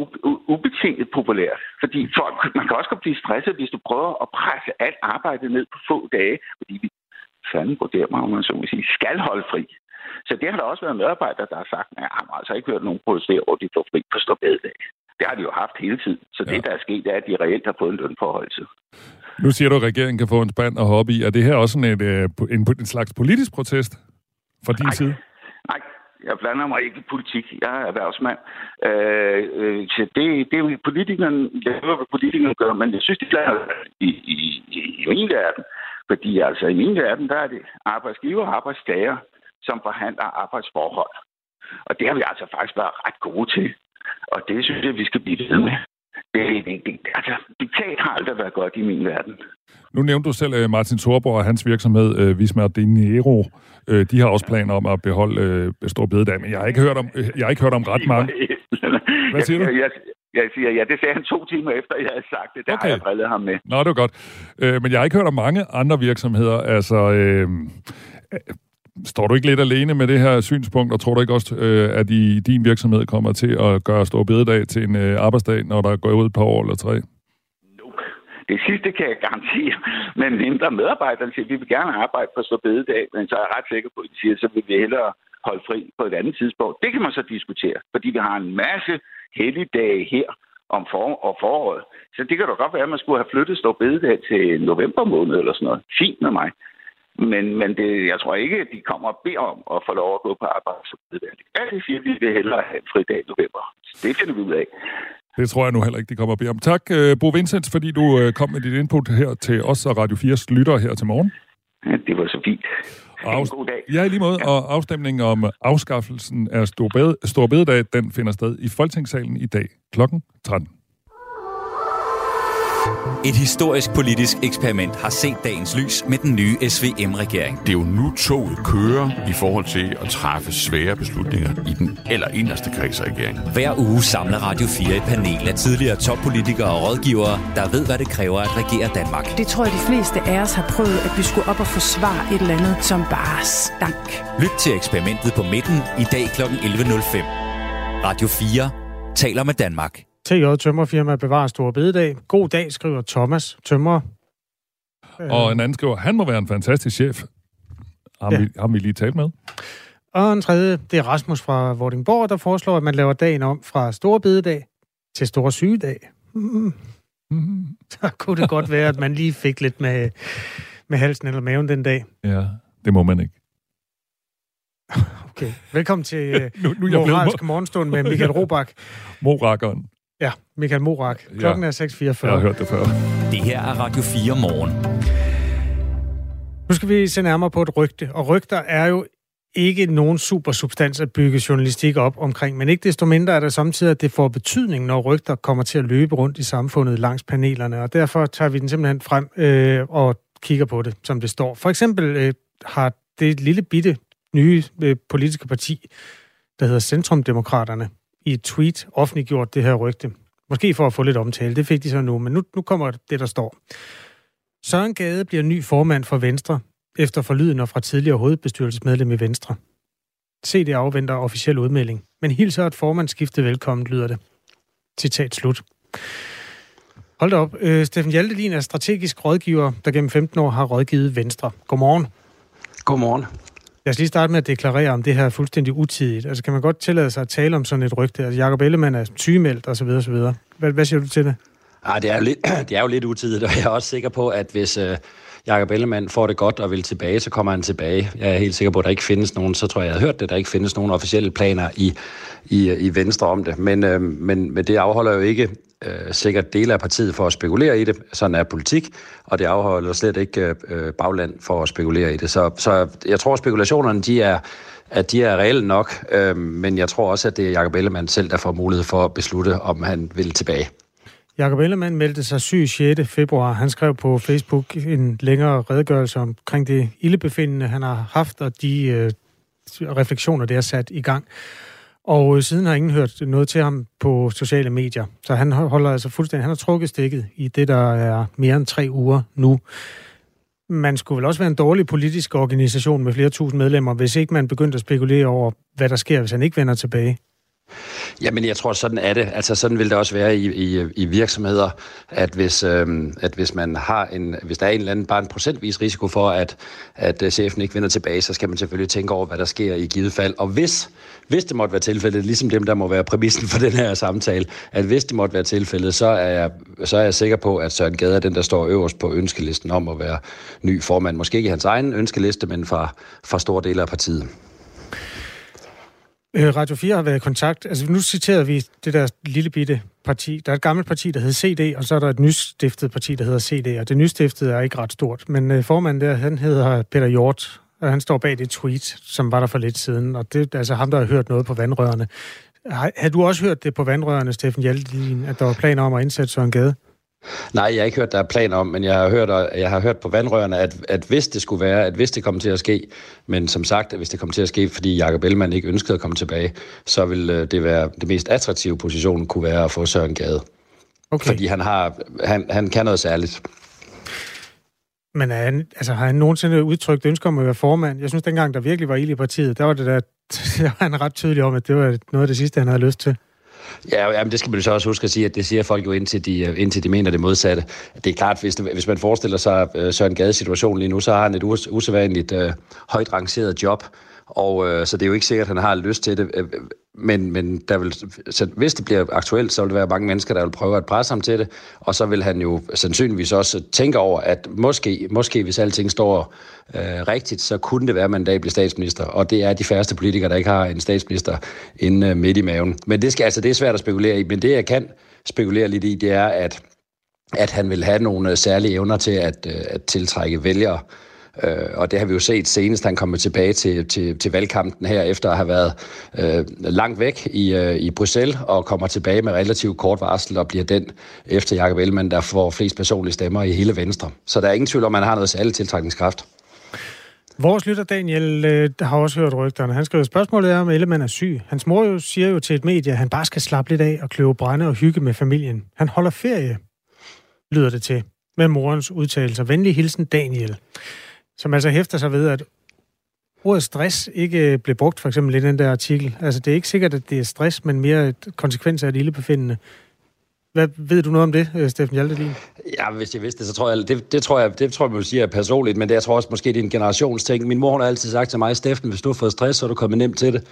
ubetinget populært, fordi folk, man kan også godt blive stresset, hvis du prøver at presse alt arbejdet ned på få dage, fordi vi fanden på der, man så må sige, skal holde fri. Så det har der også været medarbejdere, der har sagt, at jeg har altså ikke hørt nogen protestere over, at de får fri på stå bededag. Det har de jo haft hele tiden. Så ja. det, der er sket, er, at de reelt har fået en lønforholdelse. Nu siger du, at regeringen kan få en spand og hobby. Er det her også sådan et, øh, en, en slags politisk protest fra din Nej. side? Nej, jeg blander mig ikke i politik. Jeg er erhvervsmand. Øh, øh, så det, det er jo politikerne, jeg hører, hvad politikerne gør, men jeg synes, det blander i, i, i, i min verden. Fordi altså i min verden, der er det arbejdsgiver og arbejdstager, som forhandler arbejdsforhold. Og det har vi altså faktisk været ret gode til. Og det synes jeg, vi skal blive ved med. Det, det, det, altså, diktat har aldrig været godt i min verden. Nu nævnte du selv øh, Martin Thorborg og hans virksomhed, øh, Visma Dinero. Øh, de har også planer om at beholde Stor Bededag, men jeg har ikke hørt om, jeg har ikke hørt om ret mange. Hvad siger du? Jeg, jeg, jeg siger, ja, det sagde han to timer efter, jeg havde sagt det. Der okay. har jeg drillet ham med. Nå, det var godt. Øh, men jeg har ikke hørt om mange andre virksomheder. Altså, øh, Står du ikke lidt alene med det her synspunkt, og tror du ikke også, øh, at i din virksomhed kommer til at gøre stor bededag til en øh, arbejdsdag, når der går ud et par år eller tre? Det sidste kan jeg garantere, men mindre medarbejderne siger, at vi vil gerne arbejde på så bededag, men så er jeg ret sikker på, at de siger, så vil vi hellere holde fri på et andet tidspunkt. Det kan man så diskutere, fordi vi har en masse helligdage her om for, og foråret. Så det kan da godt være, at man skulle have flyttet stor bededag til november måned eller sådan noget. Fint med mig. Men, men det, jeg tror ikke, at de kommer og beder om at få lov at gå på arbejde som Ja, det siger, vi vil hellere have en fridag i november. Det finder vi ud af. Det tror jeg nu heller ikke, de kommer at bede om. Tak, øh, Bo Vincent, fordi du øh, kom med dit input her til os og Radio 4's lyttere her til morgen. Ja, det var så fint. Og en god dag. Ja, i lige måde. Ja. Og afstemningen om afskaffelsen af Stor Bededag, den finder sted i Folketingssalen i dag kl. 13. Et historisk politisk eksperiment har set dagens lys med den nye SVM-regering. Det er jo nu toget kører i forhold til at træffe svære beslutninger i den eller inderste kreds af regeringen. Hver uge samler Radio 4 et panel af tidligere toppolitikere og rådgivere, der ved, hvad det kræver at regere Danmark. Det tror jeg, de fleste af os har prøvet, at vi skulle op og forsvare et eller andet, som bare stank. Lyt til eksperimentet på midten i dag kl. 11.05. Radio 4 taler med Danmark. TJ Tømmerfirma bevarer Store Bededag. God dag, skriver Thomas Tømmer. Og en anden skriver, han må være en fantastisk chef. Har, ja. vi, har vi lige talt med? Og en tredje, det er Rasmus fra Vordingborg, der foreslår, at man laver dagen om fra Store Bededag til Store Sygedag. Mm. Mm. Så kunne det godt være, at man lige fik lidt med, med halsen eller maven den dag. Ja, det må man ikke. Okay. Velkommen til uh, Nu- nu Moralsk mo- Morgenstund med Michael Robach. Morakkeren. Ja, Michael Morak. Klokken Ja. er 6.44. Jeg har hørt det før. Det her er Radio 4 morgen. Nu skal vi se nærmere på et rygte, og rygter er jo ikke nogen supersubstans at bygge journalistik op omkring, men ikke desto mindre er det samtidig, at det får betydning, når rygter kommer til at løbe rundt i samfundet langs panelerne, og derfor tager vi den simpelthen frem øh, og kigger på det, som det står. For eksempel øh, har det lille bitte nye øh, politiske parti, der hedder Centrumdemokraterne, i et tweet offentliggjort det her rygte. Måske for at få lidt omtale, det fik de så nu, men nu, nu kommer det, der står. Søren Gade bliver ny formand for Venstre, efter forlyden fra tidligere hovedbestyrelsesmedlem i Venstre. CD afventer officiel udmelding, men hilser et formandsskifte velkommen, lyder det. Citat slut. Hold da op. Øh, Steffen Hjaltelin er strategisk rådgiver, der gennem 15 år har rådgivet Venstre. Godmorgen. Godmorgen. Lad os lige starte med at deklarere, om det her er fuldstændig utidigt. Altså kan man godt tillade sig at tale om sådan et rygte? Altså Jacob Ellemann er sygemeldt osv. osv. Hvad, hvad siger du til det? Ah, det, er jo lidt, det er jo lidt utidigt, og jeg er også sikker på, at hvis øh, Jacob Ellemann får det godt og vil tilbage, så kommer han tilbage. Jeg er helt sikker på, at der ikke findes nogen, så tror jeg, jeg har hørt det, der ikke findes nogen officielle planer i, i, i Venstre om det. Men, øh, men, men det afholder jo ikke øh, sikkert dele af partiet for at spekulere i det. Sådan er politik, og det afholder slet ikke øh, bagland for at spekulere i det. Så, så jeg tror, at spekulationerne de er, at de er reelle nok, øh, men jeg tror også, at det er Jacob Ellemann selv, der får mulighed for at beslutte, om han vil tilbage. Jakob Ellemann meldte sig syg 6. februar. Han skrev på Facebook en længere redegørelse omkring det ildebefindende, han har haft, og de øh, refleksioner, det har sat i gang. Og øh, siden har ingen hørt noget til ham på sociale medier. Så han holder altså fuldstændig, han har trukket stikket i det, der er mere end tre uger nu. Man skulle vel også være en dårlig politisk organisation med flere tusind medlemmer, hvis ikke man begyndte at spekulere over, hvad der sker, hvis han ikke vender tilbage. Jamen, jeg tror, sådan er det. Altså, sådan vil det også være i, i, i virksomheder, at hvis, øhm, at hvis man har en, hvis der er en eller anden, bare en procentvis risiko for, at, at øh, chefen ikke vender tilbage, så skal man selvfølgelig tænke over, hvad der sker i givet fald. Og hvis, hvis det måtte være tilfældet, ligesom dem, der må være præmissen for den her samtale, at hvis det måtte være tilfældet, så er jeg, så er jeg sikker på, at Søren Gade er den, der står øverst på ønskelisten om at være ny formand. Måske ikke i hans egen ønskeliste, men fra, fra store dele af partiet. Øh, Radio 4 har været i kontakt. Altså, nu citerede vi det der lille bitte parti. Der er et gammelt parti, der hedder CD, og så er der et nystiftet parti, der hedder CD. Og det nystiftede er ikke ret stort. Men øh, formanden der, han hedder Peter Hjort, og han står bag det tweet, som var der for lidt siden. Og det er altså ham, der har hørt noget på vandrørene. Har, har du også hørt det på vandrørene, Steffen Hjaltelin, at der var planer om at indsætte Søren Gade? Nej, jeg har ikke hørt, der er planer om, men jeg har hørt, jeg har hørt på vandrørene, at, at hvis det skulle være, at hvis det kommer til at ske, men som sagt, at hvis det kommer til at ske, fordi Jacob Ellemann ikke ønskede at komme tilbage, så vil øh, det være det mest attraktive position kunne være at få Søren Gade. Okay. Fordi han, har, han, han kan noget særligt. Men er han, altså, har han nogensinde udtrykt ønske om at være formand? Jeg synes, dengang der virkelig var ild i partiet, der var det der, der var han ret tydelig om, at det var noget af det sidste, han havde lyst til. Ja, jamen, det skal man jo så også huske at sige, at det siger folk jo indtil de, øh, indtil de mener det modsatte. Det er klart, hvis, det, hvis man forestiller sig øh, Søren Gades situation lige nu, så har han et us, usædvanligt uh, højt rangeret job, og øh, så det er jo ikke sikkert, at han har lyst til det. Øh, øh, men, men der vil, så hvis det bliver aktuelt, så vil der være mange mennesker, der vil prøve at presse ham til det, og så vil han jo sandsynligvis også tænke over, at måske, måske hvis alting står øh, rigtigt, så kunne det være, at man en dag bliver statsminister, og det er de færreste politikere, der ikke har en statsminister inde øh, midt i maven. Men det, skal, altså, det er svært at spekulere i, men det jeg kan spekulere lidt i, det er, at, at han vil have nogle øh, særlige evner til at, øh, at tiltrække vælgere, Øh, og det har vi jo set senest, han kommer tilbage til, til, til valgkampen her, efter at have været øh, langt væk i, øh, i Bruxelles, og kommer tilbage med relativt kort varsel, og bliver den efter Jakob Ellemann, der får flest personlige stemmer i hele Venstre. Så der er ingen tvivl om, at han har noget særligt tiltrækningskraft. Vores lytter Daniel øh, har også hørt rygterne. Han skriver, spørgsmålet er, om Ellemann er syg. Hans mor jo siger jo til et medie, at han bare skal slappe lidt af og kløve brænde og hygge med familien. Han holder ferie, lyder det til, med morens udtalelser. Venlig hilsen Daniel som altså hæfter sig ved, at ordet stress ikke øh, blev brugt for eksempel i den der artikel. Altså det er ikke sikkert, at det er stress, men mere et konsekvens af et ildebefindende. Hvad ved du noget om det, øh, Steffen Hjaltelin? Ja, hvis jeg vidste det, så tror jeg, det, det tror jeg, det tror jeg, man siger personligt, men det jeg tror også måske, det er en generationsting. Min mor har altid sagt til mig, Steffen, hvis du har fået stress, så er du kommet nemt til det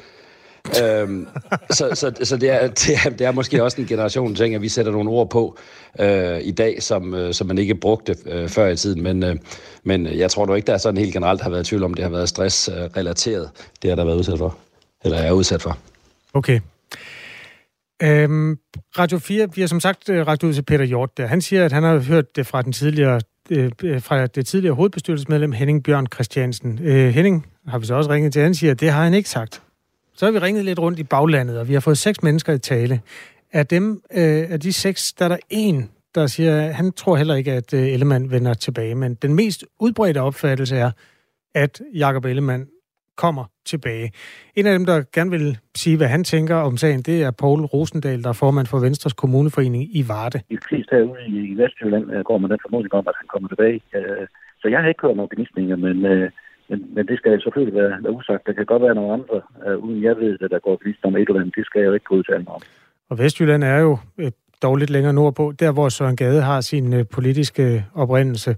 øhm, så så, så det, er, det, er, det er måske også en generation ting, at vi sætter nogle ord på øh, i dag, som, øh, som man ikke brugte øh, før i tiden. Men, øh, men jeg tror du ikke, der er sådan helt generelt har været tvivl om, det har været stressrelateret, øh, det har der været udsat for. eller er udsat for. Okay. Øhm, Radio 4 bliver som sagt øh, ragt ud til Peter Hjort der. Han siger, at han har hørt det fra den tidligere øh, øh, fra det tidligere hovedbestyrelsesmedlem Henning Bjørn Christiansen. Øh, Henning har vi så også ringet til, han siger, at det har han ikke sagt. Så har vi ringet lidt rundt i baglandet, og vi har fået seks mennesker i tale. Af dem, øh, af de seks, der er der en, der siger, at han tror heller ikke, at øh, Ellemann vender tilbage. Men den mest udbredte opfattelse er, at Jakob Ellemann kommer tilbage. En af dem, der gerne vil sige, hvad han tænker om sagen, det er Paul Rosendal, der er formand for Venstres Kommuneforening i Varde. De fleste herude i Vestjylland øh, går med den formodning om, at han kommer tilbage. Øh, så jeg har ikke hørt nogen organisninger, men, øh, men, men det skal selvfølgelig være, være usagt. Der kan godt være nogle andre, øh, uden jeg ved det, der går vist om et eller andet. Det skal jeg jo ikke kunne udtale mig om. Og Vestjylland er jo øh, dog lidt længere nordpå, der hvor Søren Gade har sin øh, politiske oprindelse.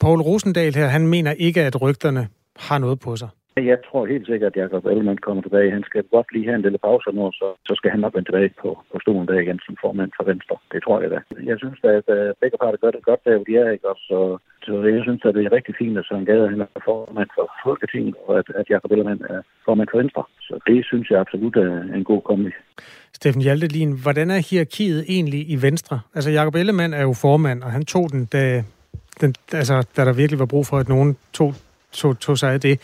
Paul Rosendal her, han mener ikke, at rygterne har noget på sig. Jeg tror helt sikkert, at Jacob Ellemann kommer tilbage. Han skal godt lige have en lille pause nu, så, så skal han nok vende tilbage på, på stolen der igen som formand for Venstre. Det tror jeg da. Jeg synes at, at begge parter gør det godt der, hvor de er. Ikke? Og så, så jeg synes, at det er rigtig fint, at Søren Gade han er formand for Folketinget, og at, at Jacob Ellemann er formand for Venstre. Så det synes jeg absolut er en god kombi. Steffen Hjaltelin, hvordan er hierarkiet egentlig i Venstre? Altså, Jacob Ellemann er jo formand, og han tog den, da, den, altså, da der virkelig var brug for, at nogen tog, tog, tog sig af det.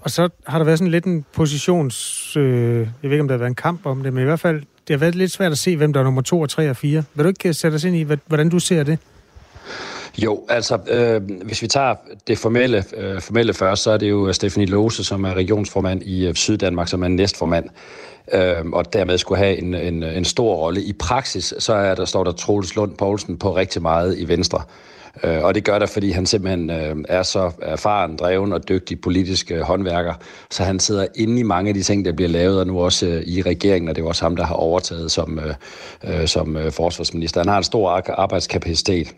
Og så har der været sådan lidt en positions... Øh, jeg ved ikke, om der har været en kamp om det, men i hvert fald, det har været lidt svært at se, hvem der er nummer to og tre og fire. Vil du ikke øh, sætte os ind i, hvordan du ser det? Jo, altså, øh, hvis vi tager det formelle, øh, formelle først, så er det jo øh, Stephanie Lose, som er regionsformand i øh, Syddanmark, som er næstformand, øh, og dermed skulle have en, en, en stor rolle. I praksis, så er der, står der Troels Lund Poulsen på rigtig meget i Venstre. Øh, Øh, og det gør der, fordi han simpelthen øh, er så erfaren, dreven og dygtig politisk øh, håndværker, så han sidder inde i mange af de ting, der bliver lavet, og nu også øh, i regeringen, og det er også ham, der har overtaget som, øh, øh som øh, forsvarsminister. Han har en stor arbejdskapacitet.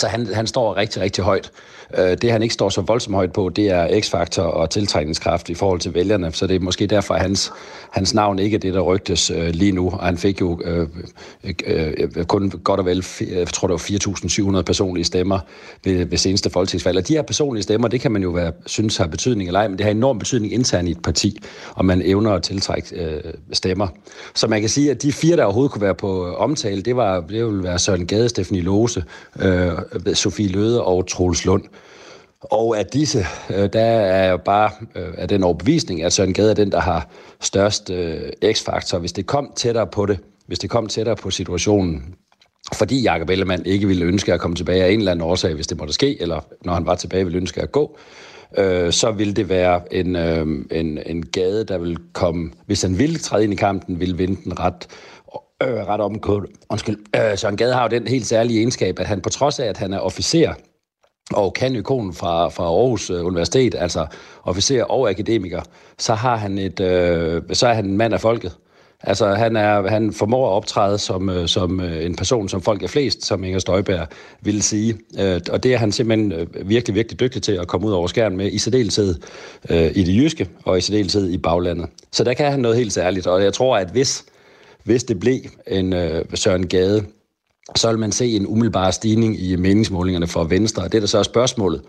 Så han, han står rigtig, rigtig højt. Øh, det, han ikke står så voldsomt højt på, det er x-faktor og tiltrækningskraft i forhold til vælgerne. Så det er måske derfor, at hans, hans navn ikke er det, der rygtes øh, lige nu. Og han fik jo øh, øh, kun godt og vel, øh, jeg tror det var 4.700 personlige stemmer ved, ved seneste folketingsvalg. Og de her personlige stemmer, det kan man jo være, synes har betydning eller ej, men det har enorm betydning internt i et parti, om man evner at tiltrække øh, stemmer. Så man kan sige, at de fire, der overhovedet kunne være på omtale, det, var, det ville være Søren Gade, Stefanie Lose, øh, Øh, Sofie Løde og Troels Lund. Og at disse, øh, der er jeg bare øh, af den overbevisning, at Søren Gade er den, der har størst øh, x-faktor. Hvis det kom tættere på det, hvis det kom tættere på situationen, fordi Jakob Ellemann ikke ville ønske at komme tilbage af en eller anden årsag, hvis det måtte ske, eller når han var tilbage, ville ønske at gå, øh, så ville det være en, øh, en, en gade, der vil komme, hvis han ville træde ind i kampen, ville vinde den ret øh, ret omkød. Undskyld. Øh, Søren Gade har jo den helt særlige egenskab, at han på trods af, at han er officer, og kan ikonen fra, fra Aarhus øh, Universitet, altså officer og akademiker, så, har han et, øh, så er han en mand af folket. Altså, han, er, han formår at optræde som, øh, som øh, en person, som folk er flest, som Inger Støjberg ville sige. Og det er han simpelthen virkelig, virkelig dygtig til at komme ud over skærmen med, i særdeleshed i det jyske, og i særdeleshed i baglandet. Så der kan han noget helt særligt, og jeg tror, at hvis, hvis det blev en øh, Søren Gade, så vil man se en umiddelbar stigning i meningsmålingerne for Venstre. Og det, der så er spørgsmålet,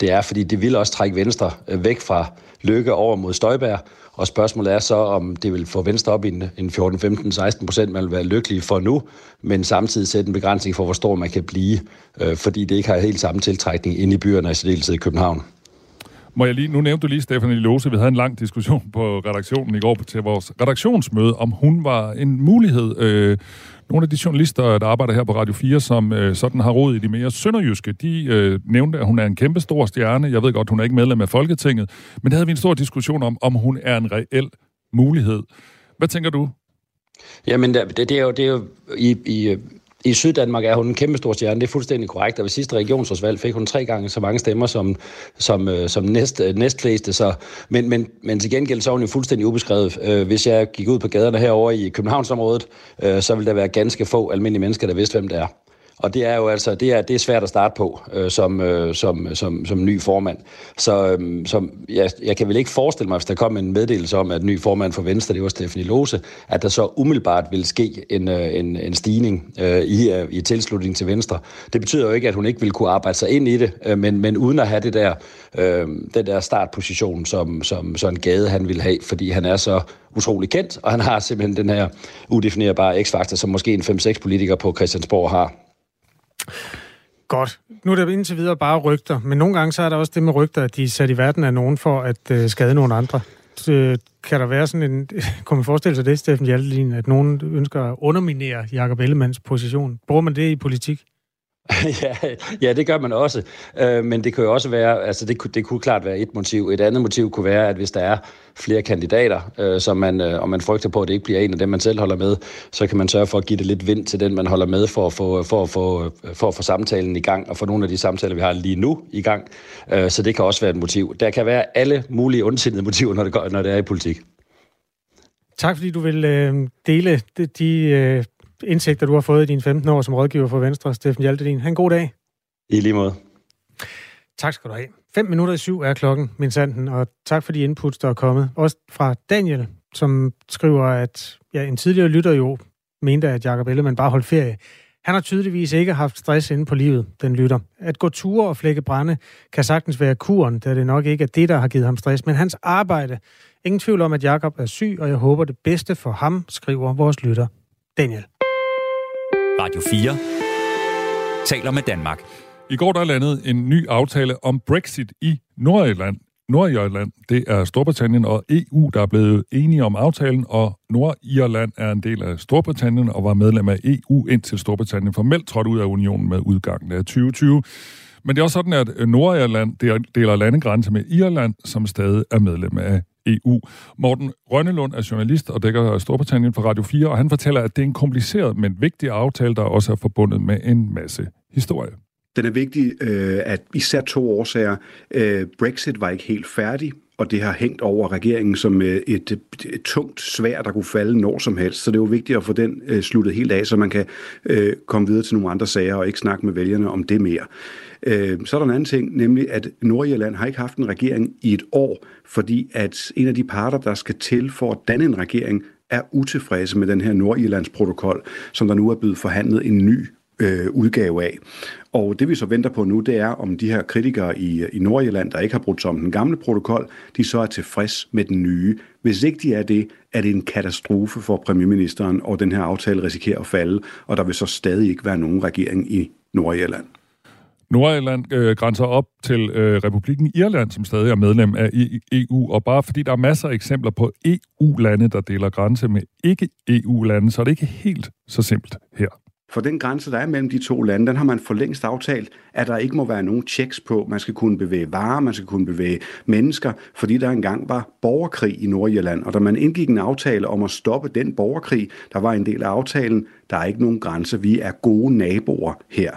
det er, fordi det vil også trække Venstre øh, væk fra Lykke over mod Støjbær, og spørgsmålet er så, om det vil få Venstre op i en 14, 15, 16 procent, man vil være lykkelig for nu, men samtidig sætte en begrænsning for, hvor stor man kan blive, øh, fordi det ikke har helt samme tiltrækning inde i byerne, i særdeleshed i København. Må jeg lige, nu nævnte du lige Stefanie Lose, vi havde en lang diskussion på redaktionen i går til vores redaktionsmøde, om hun var en mulighed øh, nogle af de journalister, der arbejder her på Radio 4, som øh, sådan har råd i de mere sønderjyske, de øh, nævnte, at hun er en kæmpe stor stjerne. Jeg ved godt, hun er ikke medlem af Folketinget, men der havde vi en stor diskussion om, om hun er en reel mulighed. Hvad tænker du? Jamen, det, det, er, jo, det er jo i, i øh, i Syddanmark er hun en kæmpe stor stjerne, det er fuldstændig korrekt, og ved sidste regionsrådsvalg fik hun tre gange så mange stemmer som, som, øh, som næst, øh, næstfleste, så, men, men, men til gengæld så er hun jo fuldstændig ubeskrevet. Øh, hvis jeg gik ud på gaderne herover i Københavnsområdet, så ville der være ganske få almindelige mennesker, der vidste, hvem det er. Og det er jo altså, det er, det er svært at starte på øh, som, øh, som, som, som ny formand. Så, øh, som, jeg, jeg kan vel ikke forestille mig, hvis der kom en meddelelse om, at ny formand for Venstre, det var Stefanie Lose, at der så umiddelbart vil ske en, øh, en, en stigning øh, i, øh, i tilslutning til Venstre. Det betyder jo ikke, at hun ikke vil kunne arbejde sig ind i det, øh, men, men uden at have det der, øh, den der startposition, som, som sådan Gade han vil have, fordi han er så utrolig kendt, og han har simpelthen den her udefinerbare x-faktor, som måske en 5-6 politikere på Christiansborg har. Godt. Nu er det indtil videre bare rygter, men nogle gange så er der også det med rygter, at de er sat i verden af nogen for at øh, skade nogle andre. Så, øh, kan der være sådan en... Kunne man forestille sig det, Steffen Hjaltelin, at nogen ønsker at underminere Jakob Ellemanns position? Bruger man det i politik? ja, ja, det gør man også. Øh, men det kan jo også være, altså det, det kunne klart være et motiv. Et andet motiv kunne være, at hvis der er flere kandidater, øh, som man, øh, og man frygter på, at det ikke bliver en af dem, man selv holder med, så kan man sørge for at give det lidt vind til den, man holder med, for at få, for, få for at få samtalen i gang, og få nogle af de samtaler, vi har lige nu i gang. Øh, så det kan også være et motiv. Der kan være alle mulige ondsindede motiver, når det, går, når det er i politik. Tak fordi du vil øh, dele de, de øh, indsigter, du har fået i dine 15 år som rådgiver for Venstre, Steffen Hjaltedin. Ha' en god dag. I lige måde. Tak skal du have. 5 minutter i syv er klokken, min sanden, og tak for de inputs, der er kommet. Også fra Daniel, som skriver, at ja, en tidligere lytter jo mente, at Jacob Ellemann bare holdt ferie. Han har tydeligvis ikke haft stress inde på livet, den lytter. At gå ture og flække brænde kan sagtens være kuren, da det nok ikke er det, der har givet ham stress, men hans arbejde. Ingen tvivl om, at Jakob er syg, og jeg håber det bedste for ham, skriver vores lytter. Daniel. Radio 4 taler med Danmark. I går der landet en ny aftale om Brexit i Nordirland. Nordirland, det er Storbritannien og EU, der er blevet enige om aftalen, og Nordirland er en del af Storbritannien og var medlem af EU indtil Storbritannien formelt trådte ud af unionen med udgangen af 2020. Men det er også sådan, at Nordirland deler landegrænse med Irland, som stadig er medlem af EU. Morten Rønnelund er journalist og dækker Storbritannien for Radio 4, og han fortæller, at det er en kompliceret, men vigtig aftale, der også er forbundet med en masse historie. Den er vigtig øh, at især to årsager. Øh, Brexit var ikke helt færdig, og det har hængt over regeringen som øh, et, et, et tungt svær, der kunne falde når som helst. Så det er jo vigtigt at få den øh, sluttet helt af, så man kan øh, komme videre til nogle andre sager og ikke snakke med vælgerne om det mere. Øh, så er der en anden ting, nemlig at Nordjylland har ikke haft en regering i et år, fordi at en af de parter, der skal til for at danne en regering, er utilfredse med den her Nordjyllands protokol, som der nu er blevet forhandlet en ny øh, udgave af. Og det vi så venter på nu, det er, om de her kritikere i, i Nordjylland, der ikke har brudt sig om den gamle protokol, de så er tilfreds med den nye. Hvis ikke de er det, er det en katastrofe for premierministeren, og den her aftale risikerer at falde, og der vil så stadig ikke være nogen regering i Nordjylland. Nordirland øh, grænser op til øh, Republiken Irland, som stadig er medlem af e- EU, og bare fordi der er masser af eksempler på EU-lande, der deler grænse med ikke-EU-lande, så er det ikke helt så simpelt her. For den grænse, der er mellem de to lande, den har man for længst aftalt, at der ikke må være nogen checks på. Man skal kunne bevæge varer, man skal kunne bevæge mennesker, fordi der engang var borgerkrig i Nordjylland. Og da man indgik en aftale om at stoppe den borgerkrig, der var en del af aftalen, der er ikke nogen grænse. Vi er gode naboer her.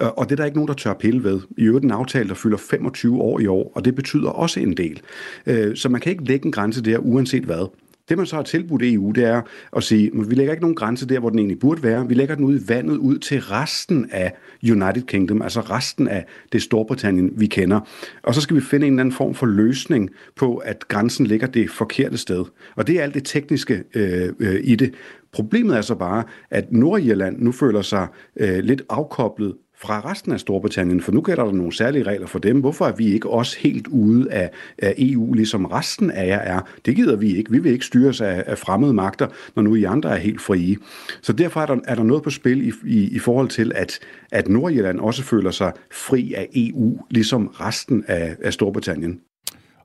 Øh, og det er der ikke nogen, der tør pille ved. I øvrigt en aftale, der fylder 25 år i år, og det betyder også en del. Øh, så man kan ikke lægge en grænse der, uanset hvad. Det, man så har tilbudt EU, det er at sige, at vi lægger ikke nogen grænse der, hvor den egentlig burde være. Vi lægger den ud i vandet ud til resten af United Kingdom, altså resten af det Storbritannien, vi kender. Og så skal vi finde en eller anden form for løsning på, at grænsen ligger det forkerte sted. Og det er alt det tekniske øh, øh, i det. Problemet er så bare, at Nordirland nu føler sig øh, lidt afkoblet fra resten af Storbritannien, for nu gælder der nogle særlige regler for dem. Hvorfor er vi ikke også helt ude af, af EU, ligesom resten af jer er? Det gider vi ikke. Vi vil ikke styres af, af fremmede magter, når nu I andre er helt frie. Så derfor er der, er der noget på spil i, i, i forhold til, at, at Nordjylland også føler sig fri af EU, ligesom resten af, af Storbritannien.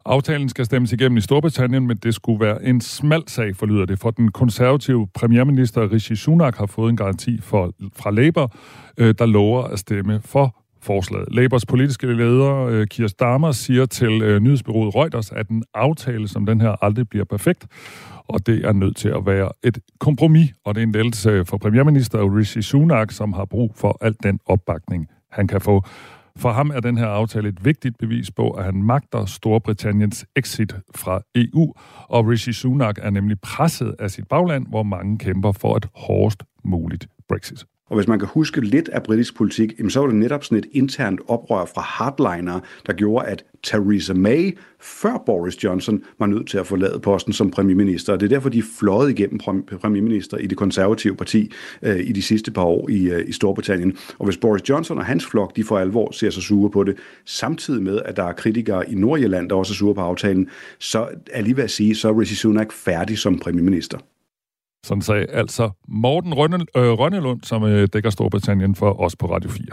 Aftalen skal stemmes igennem i Storbritannien, men det skulle være en smal sag, forlyder det, for den konservative premierminister Rishi Sunak har fået en garanti for, fra Labour, øh, der lover at stemme for forslaget. Labours politiske leder, øh, Keir Starmer, siger til øh, nyhedsbyrået Reuters, at en aftale som den her aldrig bliver perfekt, og det er nødt til at være et kompromis, og det er en lettelse for premierminister Rishi Sunak, som har brug for al den opbakning, han kan få. For ham er den her aftale et vigtigt bevis på, at han magter Storbritanniens exit fra EU, og Rishi Sunak er nemlig presset af sit bagland, hvor mange kæmper for et hårdest muligt Brexit. Og hvis man kan huske lidt af britisk politik, så var det netop sådan et internt oprør fra hardliner, der gjorde, at Theresa May før Boris Johnson var nødt til at forlade posten som premierminister. Og det er derfor, de er fløjet igennem premierminister i det konservative parti øh, i de sidste par år i, øh, i Storbritannien. Og hvis Boris Johnson og hans flok, de for alvor ser sig sure på det, samtidig med, at der er kritikere i Nordjylland, der også er sure på aftalen, så er lige ved at sige, så er Rishi Sunak færdig som premierminister. Sådan sagde altså Morten Rønne, øh, Rønnelund, som øh, dækker Storbritannien for os på Radio 4.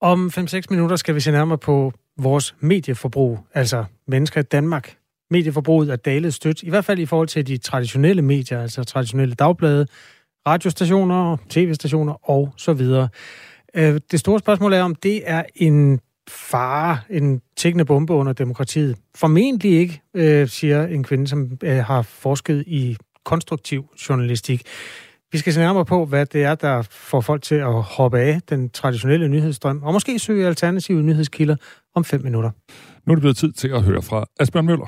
Om 5-6 minutter skal vi se nærmere på vores medieforbrug, altså mennesker i Danmark. Medieforbruget er dalet stødt, i hvert fald i forhold til de traditionelle medier, altså traditionelle dagblade, radiostationer, tv-stationer og så videre. Øh, det store spørgsmål er, om det er en fare, en tækkende bombe under demokratiet. Formentlig ikke, øh, siger en kvinde, som øh, har forsket i konstruktiv journalistik. Vi skal se nærmere på, hvad det er, der får folk til at hoppe af den traditionelle nyhedsstrøm, og måske søge alternative nyhedskilder om fem minutter. Nu er det blevet tid til at høre fra Asbjørn Møller.